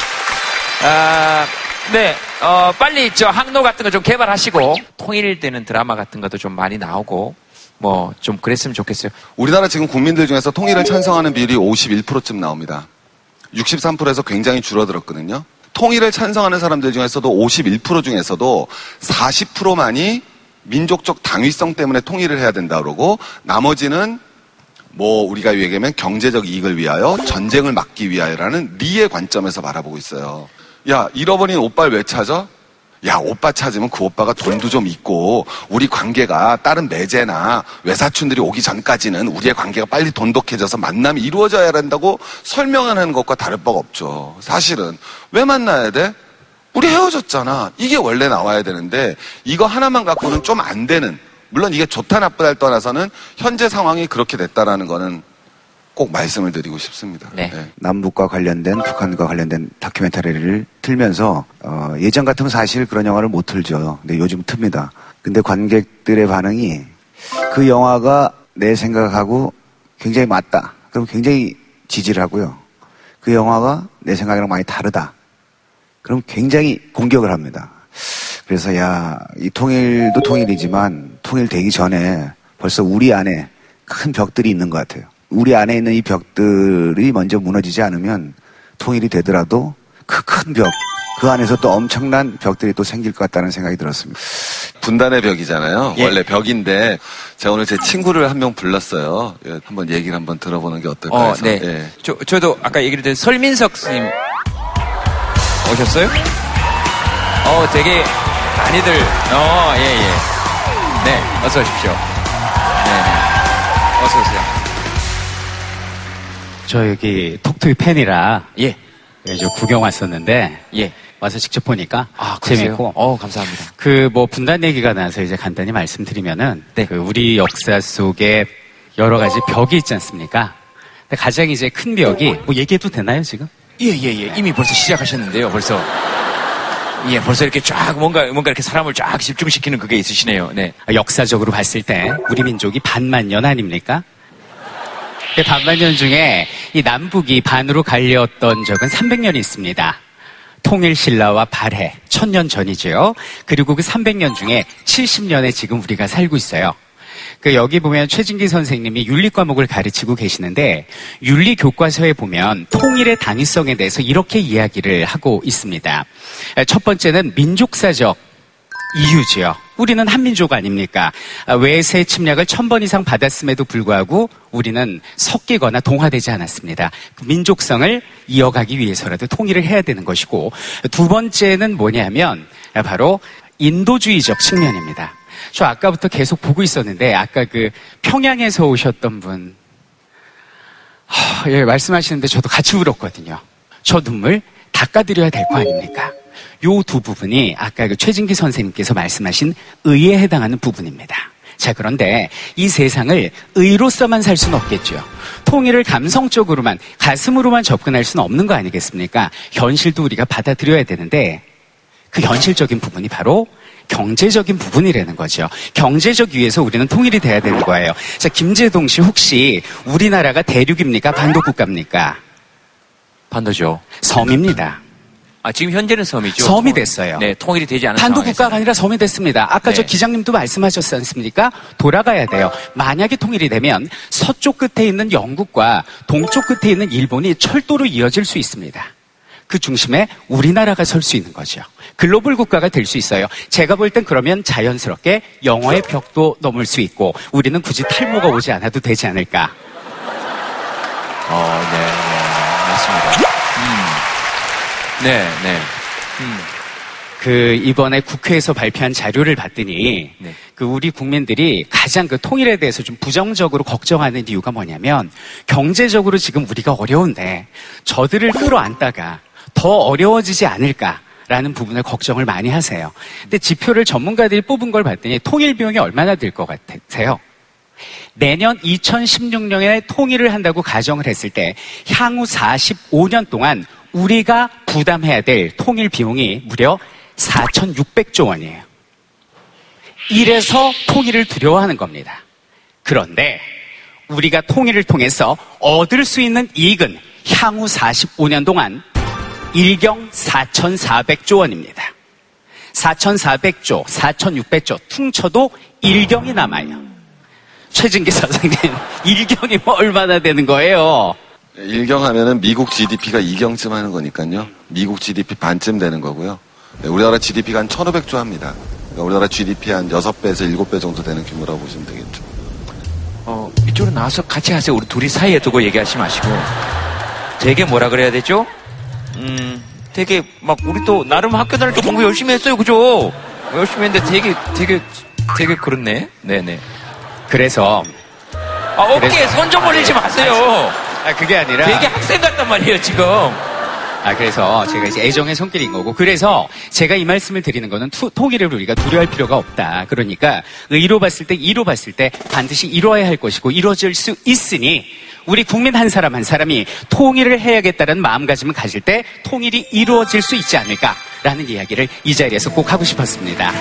Speaker 1: 아, 네, 어, 빨리 저 항로 같은 거 좀 개발하시고 통일되는 드라마 같은 것도 좀 많이 나오고 뭐 좀 그랬으면 좋겠어요.
Speaker 9: 우리나라 지금 국민들 중에서 통일을 찬성하는 비율이 51%쯤 나옵니다. 63%에서 굉장히 줄어들었거든요. 통일을 찬성하는 사람들 중에서도 51% 중에서도 40%만이 민족적 당위성 때문에 통일을 해야 된다 그러고 나머지는 뭐 우리가 얘기하면 경제적 이익을 위하여 전쟁을 막기 위하여라는 리의 관점에서 바라보고 있어요. 야 잃어버린 오빠를 왜 찾아? 야 오빠 찾으면 그 오빠가 돈도 좀 있고 우리 관계가 다른 매제나 외사촌들이 오기 전까지는 우리의 관계가 빨리 돈독해져서 만남이 이루어져야 한다고 설명하는 것과 다를 바가 없죠. 사실은 왜 만나야 돼? 우리 헤어졌잖아. 이게 원래 나와야 되는데 이거 하나만 갖고는 좀 안 되는 물론 이게 좋다 나쁘다를 떠나서는 현재 상황이 그렇게 됐다라는 거는 꼭 말씀을 드리고 싶습니다. 네.
Speaker 11: 남북과 관련된 북한과 관련된 다큐멘터리를 틀면서 어, 예전 같으면 사실 그런 영화를 못 틀죠. 근데 요즘 틉니다. 근데 관객들의 반응이 그 영화가 내 생각하고 굉장히 맞다. 그럼 굉장히 지지를 하고요. 그 영화가 내 생각이랑 많이 다르다. 그럼 굉장히 공격을 합니다. 그래서 야, 이 통일도 통일이지만 통일되기 전에 벌써 우리 안에 큰 벽들이 있는 것 같아요. 우리 안에 있는 이 벽들이 먼저 무너지지 않으면 통일이 되더라도 그 큰 벽, 그 안에서 또 엄청난 벽들이 또 생길 것 같다는 생각이 들었습니다.
Speaker 9: 분단의 벽이잖아요.
Speaker 11: 예.
Speaker 9: 원래 벽인데 제가 오늘 제 친구를 한 명 불렀어요. 예, 한번 얘기를 한번 들어보는 게 어떨까
Speaker 1: 어,
Speaker 9: 해서.
Speaker 1: 네.
Speaker 9: 예.
Speaker 1: 저, 저도 아까 얘기를 드린 설민석 스님 오셨어요? 어, 되게 많이들, 어, 예, 예. 네, 어서 오십시오. 네, 네. 어서 오세요.
Speaker 19: 저 여기 톡투이 팬이라
Speaker 1: 예.
Speaker 19: 저 구경 왔었는데
Speaker 1: 예.
Speaker 19: 와서 직접 보니까
Speaker 1: 아?
Speaker 19: 재밌고
Speaker 1: 어, 감사합니다.
Speaker 19: 그 뭐 분단 얘기가 나서 이제 간단히 말씀드리면은 그 우리 역사 속에 여러 가지 벽이 있지 않습니까? 근데 가장 이제 큰 벽이 뭐 얘기해도 되나요 지금?
Speaker 1: 예, 예, 예. 이미 벌써 시작하셨는데요, 벌써. 예, 벌써 이렇게 쫙 뭔가, 뭔가 이렇게 사람을 쫙 집중시키는 그게 있으시네요. 네.
Speaker 19: 역사적으로 봤을 때 우리 민족이 반만 년 아닙니까? 그 반만 년 중에 이 남북이 반으로 갈렸던 적은 300년이 있습니다. 통일신라와 발해, 천년 전이죠. 그리고 그 300년 중에 70년에 지금 우리가 살고 있어요. 그 여기 보면 최진기 선생님이 윤리 과목을 가르치고 계시는데 윤리 교과서에 보면 통일의 당위성에 대해서 이렇게 이야기를 하고 있습니다. 첫 번째는 민족사적 이유지요. 우리는 한민족 아닙니까? 아, 외세 침략을 천 번 이상 받았음에도 불구하고 우리는 섞이거나 동화되지 않았습니다. 그 민족성을 이어가기 위해서라도 통일을 해야 되는 것이고 두 번째는 뭐냐면 바로 인도주의적 측면입니다. 저 아까부터 계속 보고 있었는데 아까 그 평양에서 오셨던 분 하, 예, 말씀하시는데 저도 같이 울었거든요. 저 눈물 닦아드려야 될 거 아닙니까? 요 두 부분이 아까 그 최진기 선생님께서 말씀하신 의에 해당하는 부분입니다. 자, 그런데 이 세상을 의로서만 살 수는 없겠죠. 통일을 감성적으로만, 가슴으로만 접근할 수는 없는 거 아니겠습니까? 현실도 우리가 받아들여야 되는데, 그 현실적인 부분이 바로 경제적인 부분이라는 거죠. 경제적 위에서 우리는 통일이 돼야 되는 거예요. 자, 김재동 씨 혹시 우리나라가 대륙입니까? 반도 국가입니까?
Speaker 1: 반도죠.
Speaker 19: 섬입니다.
Speaker 1: 아, 지금 현재는 섬이죠.
Speaker 19: 섬이 됐어요.
Speaker 1: 네, 통일이 되지 않은
Speaker 19: 반도. 국가가 아니라 섬이 됐습니다. 아까 저
Speaker 1: 네.
Speaker 19: 기장님도 말씀하셨지 않습니까? 돌아가야 돼요. 만약에 통일이 되면 서쪽 끝에 있는 영국과 동쪽 끝에 있는 일본이 철도로 이어질 수 있습니다. 그 중심에 우리나라가 설 수 있는 거죠. 글로벌 국가가 될 수 있어요. 제가 볼 땐 그러면 자연스럽게 영어의 벽도 넘을 수 있고 우리는 굳이 탈모가 오지 않아도 되지 않을까.
Speaker 1: 어, 네, 네, 맞습니다. 음. 네, 네. 음.
Speaker 19: 그 이번에 국회에서 발표한 자료를 봤더니
Speaker 1: 네.
Speaker 19: 그 우리 국민들이 가장 그 통일에 대해서 좀 부정적으로 걱정하는 이유가 뭐냐면 경제적으로 지금 우리가 어려운데 저들을 끌어안다가 더 어려워지지 않을까 라는 부분을 걱정을 많이 하세요. 근데 지표를 전문가들이 뽑은 걸 봤더니 통일 비용이 얼마나 들 것 같으세요? 내년 2016년에 통일을 한다고 가정을 했을 때 향후 45년 동안 우리가 부담해야 될 통일 비용이 무려 4,600조 원이에요. 이래서 통일을 두려워하는 겁니다. 그런데 우리가 통일을 통해서 얻을 수 있는 이익은 향후 45년 동안 일경 4,400조 원입니다. 4,400조, 4,600조 퉁쳐도 일경이 남아요. 최진기 선생님, 일경이 뭐 얼마나 되는 거예요?
Speaker 9: 일경 하면은 미국 GDP가 2경쯤 하는 거니까요. 미국 GDP 반쯤 되는 거고요. 네, 우리나라 GDP가 한 1,500조 합니다. 그러니까 우리나라 GDP 한 6배에서 7배 정도 되는 규모라고 보시면 되겠죠.
Speaker 1: 어, 이쪽으로 나와서 같이 하세요. 우리 둘이 사이에 두고 얘기하지 마시고. 되게 뭐라 그래야 되죠? 음, 되게 막 우리 또 나름 학교 다닐 때 공부 열심히 했어요. 그죠? 열심히 했는데 되게, 되게, 되게 그렇네. 네네.
Speaker 19: 그래서
Speaker 1: 아, 어깨에
Speaker 19: 그래서-
Speaker 1: 손좀 올리지 마세요.
Speaker 19: 아, 그게 아니라
Speaker 1: 되게 학생 같단 말이에요, 지금.
Speaker 19: 아, 그래서 제가 이제 애정의 손길인 거고, 그래서 제가 이 말씀을 드리는 거는 투- 통일을 우리가 두려워할 필요가 없다. 그러니까 의로 봤을 때, 이로 봤을 때 반드시 이루어야 할 것이고, 이루어질 수 있으니, 우리 국민 한 사람 한 사람이 통일을 해야겠다는 마음가짐을 가질 때 통일이 이루어질 수 있지 않을까라는 이야기를 이 자리에서 꼭 하고 싶었습니다.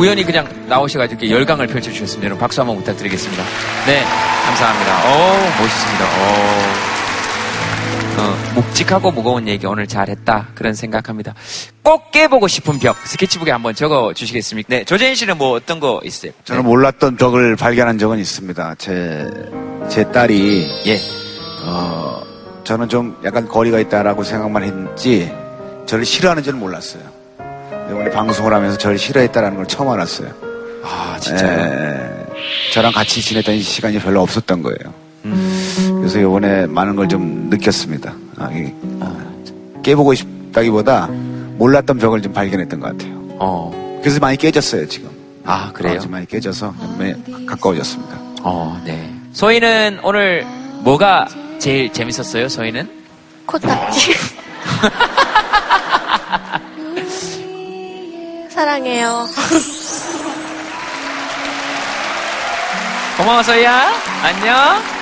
Speaker 1: 우연히 그냥 나오셔가지고 이렇게 열강을 펼쳐주셨습니다. 여러분 박수 한번 부탁드리겠습니다. 네, 감사합니다. 오, 멋있습니다. 오. 어, 묵직하고 무거운 얘기 오늘 잘했다 그런 생각합니다. 꼭 깨보고 싶은 벽 스케치북에 한번 적어 주시겠습니까? 네, 조재인 씨는 뭐 어떤 거 있어요?
Speaker 11: 저는 몰랐던 벽을 발견한 적은 있습니다. 제, 제 딸이,
Speaker 1: 예.
Speaker 11: 어, 저는 좀 약간 거리가 있다라고 생각만 했지, 저를 싫어하는 줄은 몰랐어요. 근데 오늘 방송을 하면서 저를 싫어했다라는 걸 처음 알았어요.
Speaker 1: 아, 진짜요?
Speaker 11: 예, 저랑 같이 지냈던 시간이 별로 없었던 거예요. 그래서 이번에 많은 걸 좀 느꼈습니다. 아, 이, 아, 깨보고 싶다기보다 몰랐던 벽을 좀 발견했던 것 같아요. 그래서 많이 깨졌어요, 지금.
Speaker 1: 아, 그래요?
Speaker 11: 어, 많이 깨져서 많이 가까워졌습니다.
Speaker 1: 어, 네. 소희는 오늘 뭐가 제일 재밌었어요, 소희는?
Speaker 7: 코딱지. 사랑해요.
Speaker 1: 고마워, 소희야. 안녕.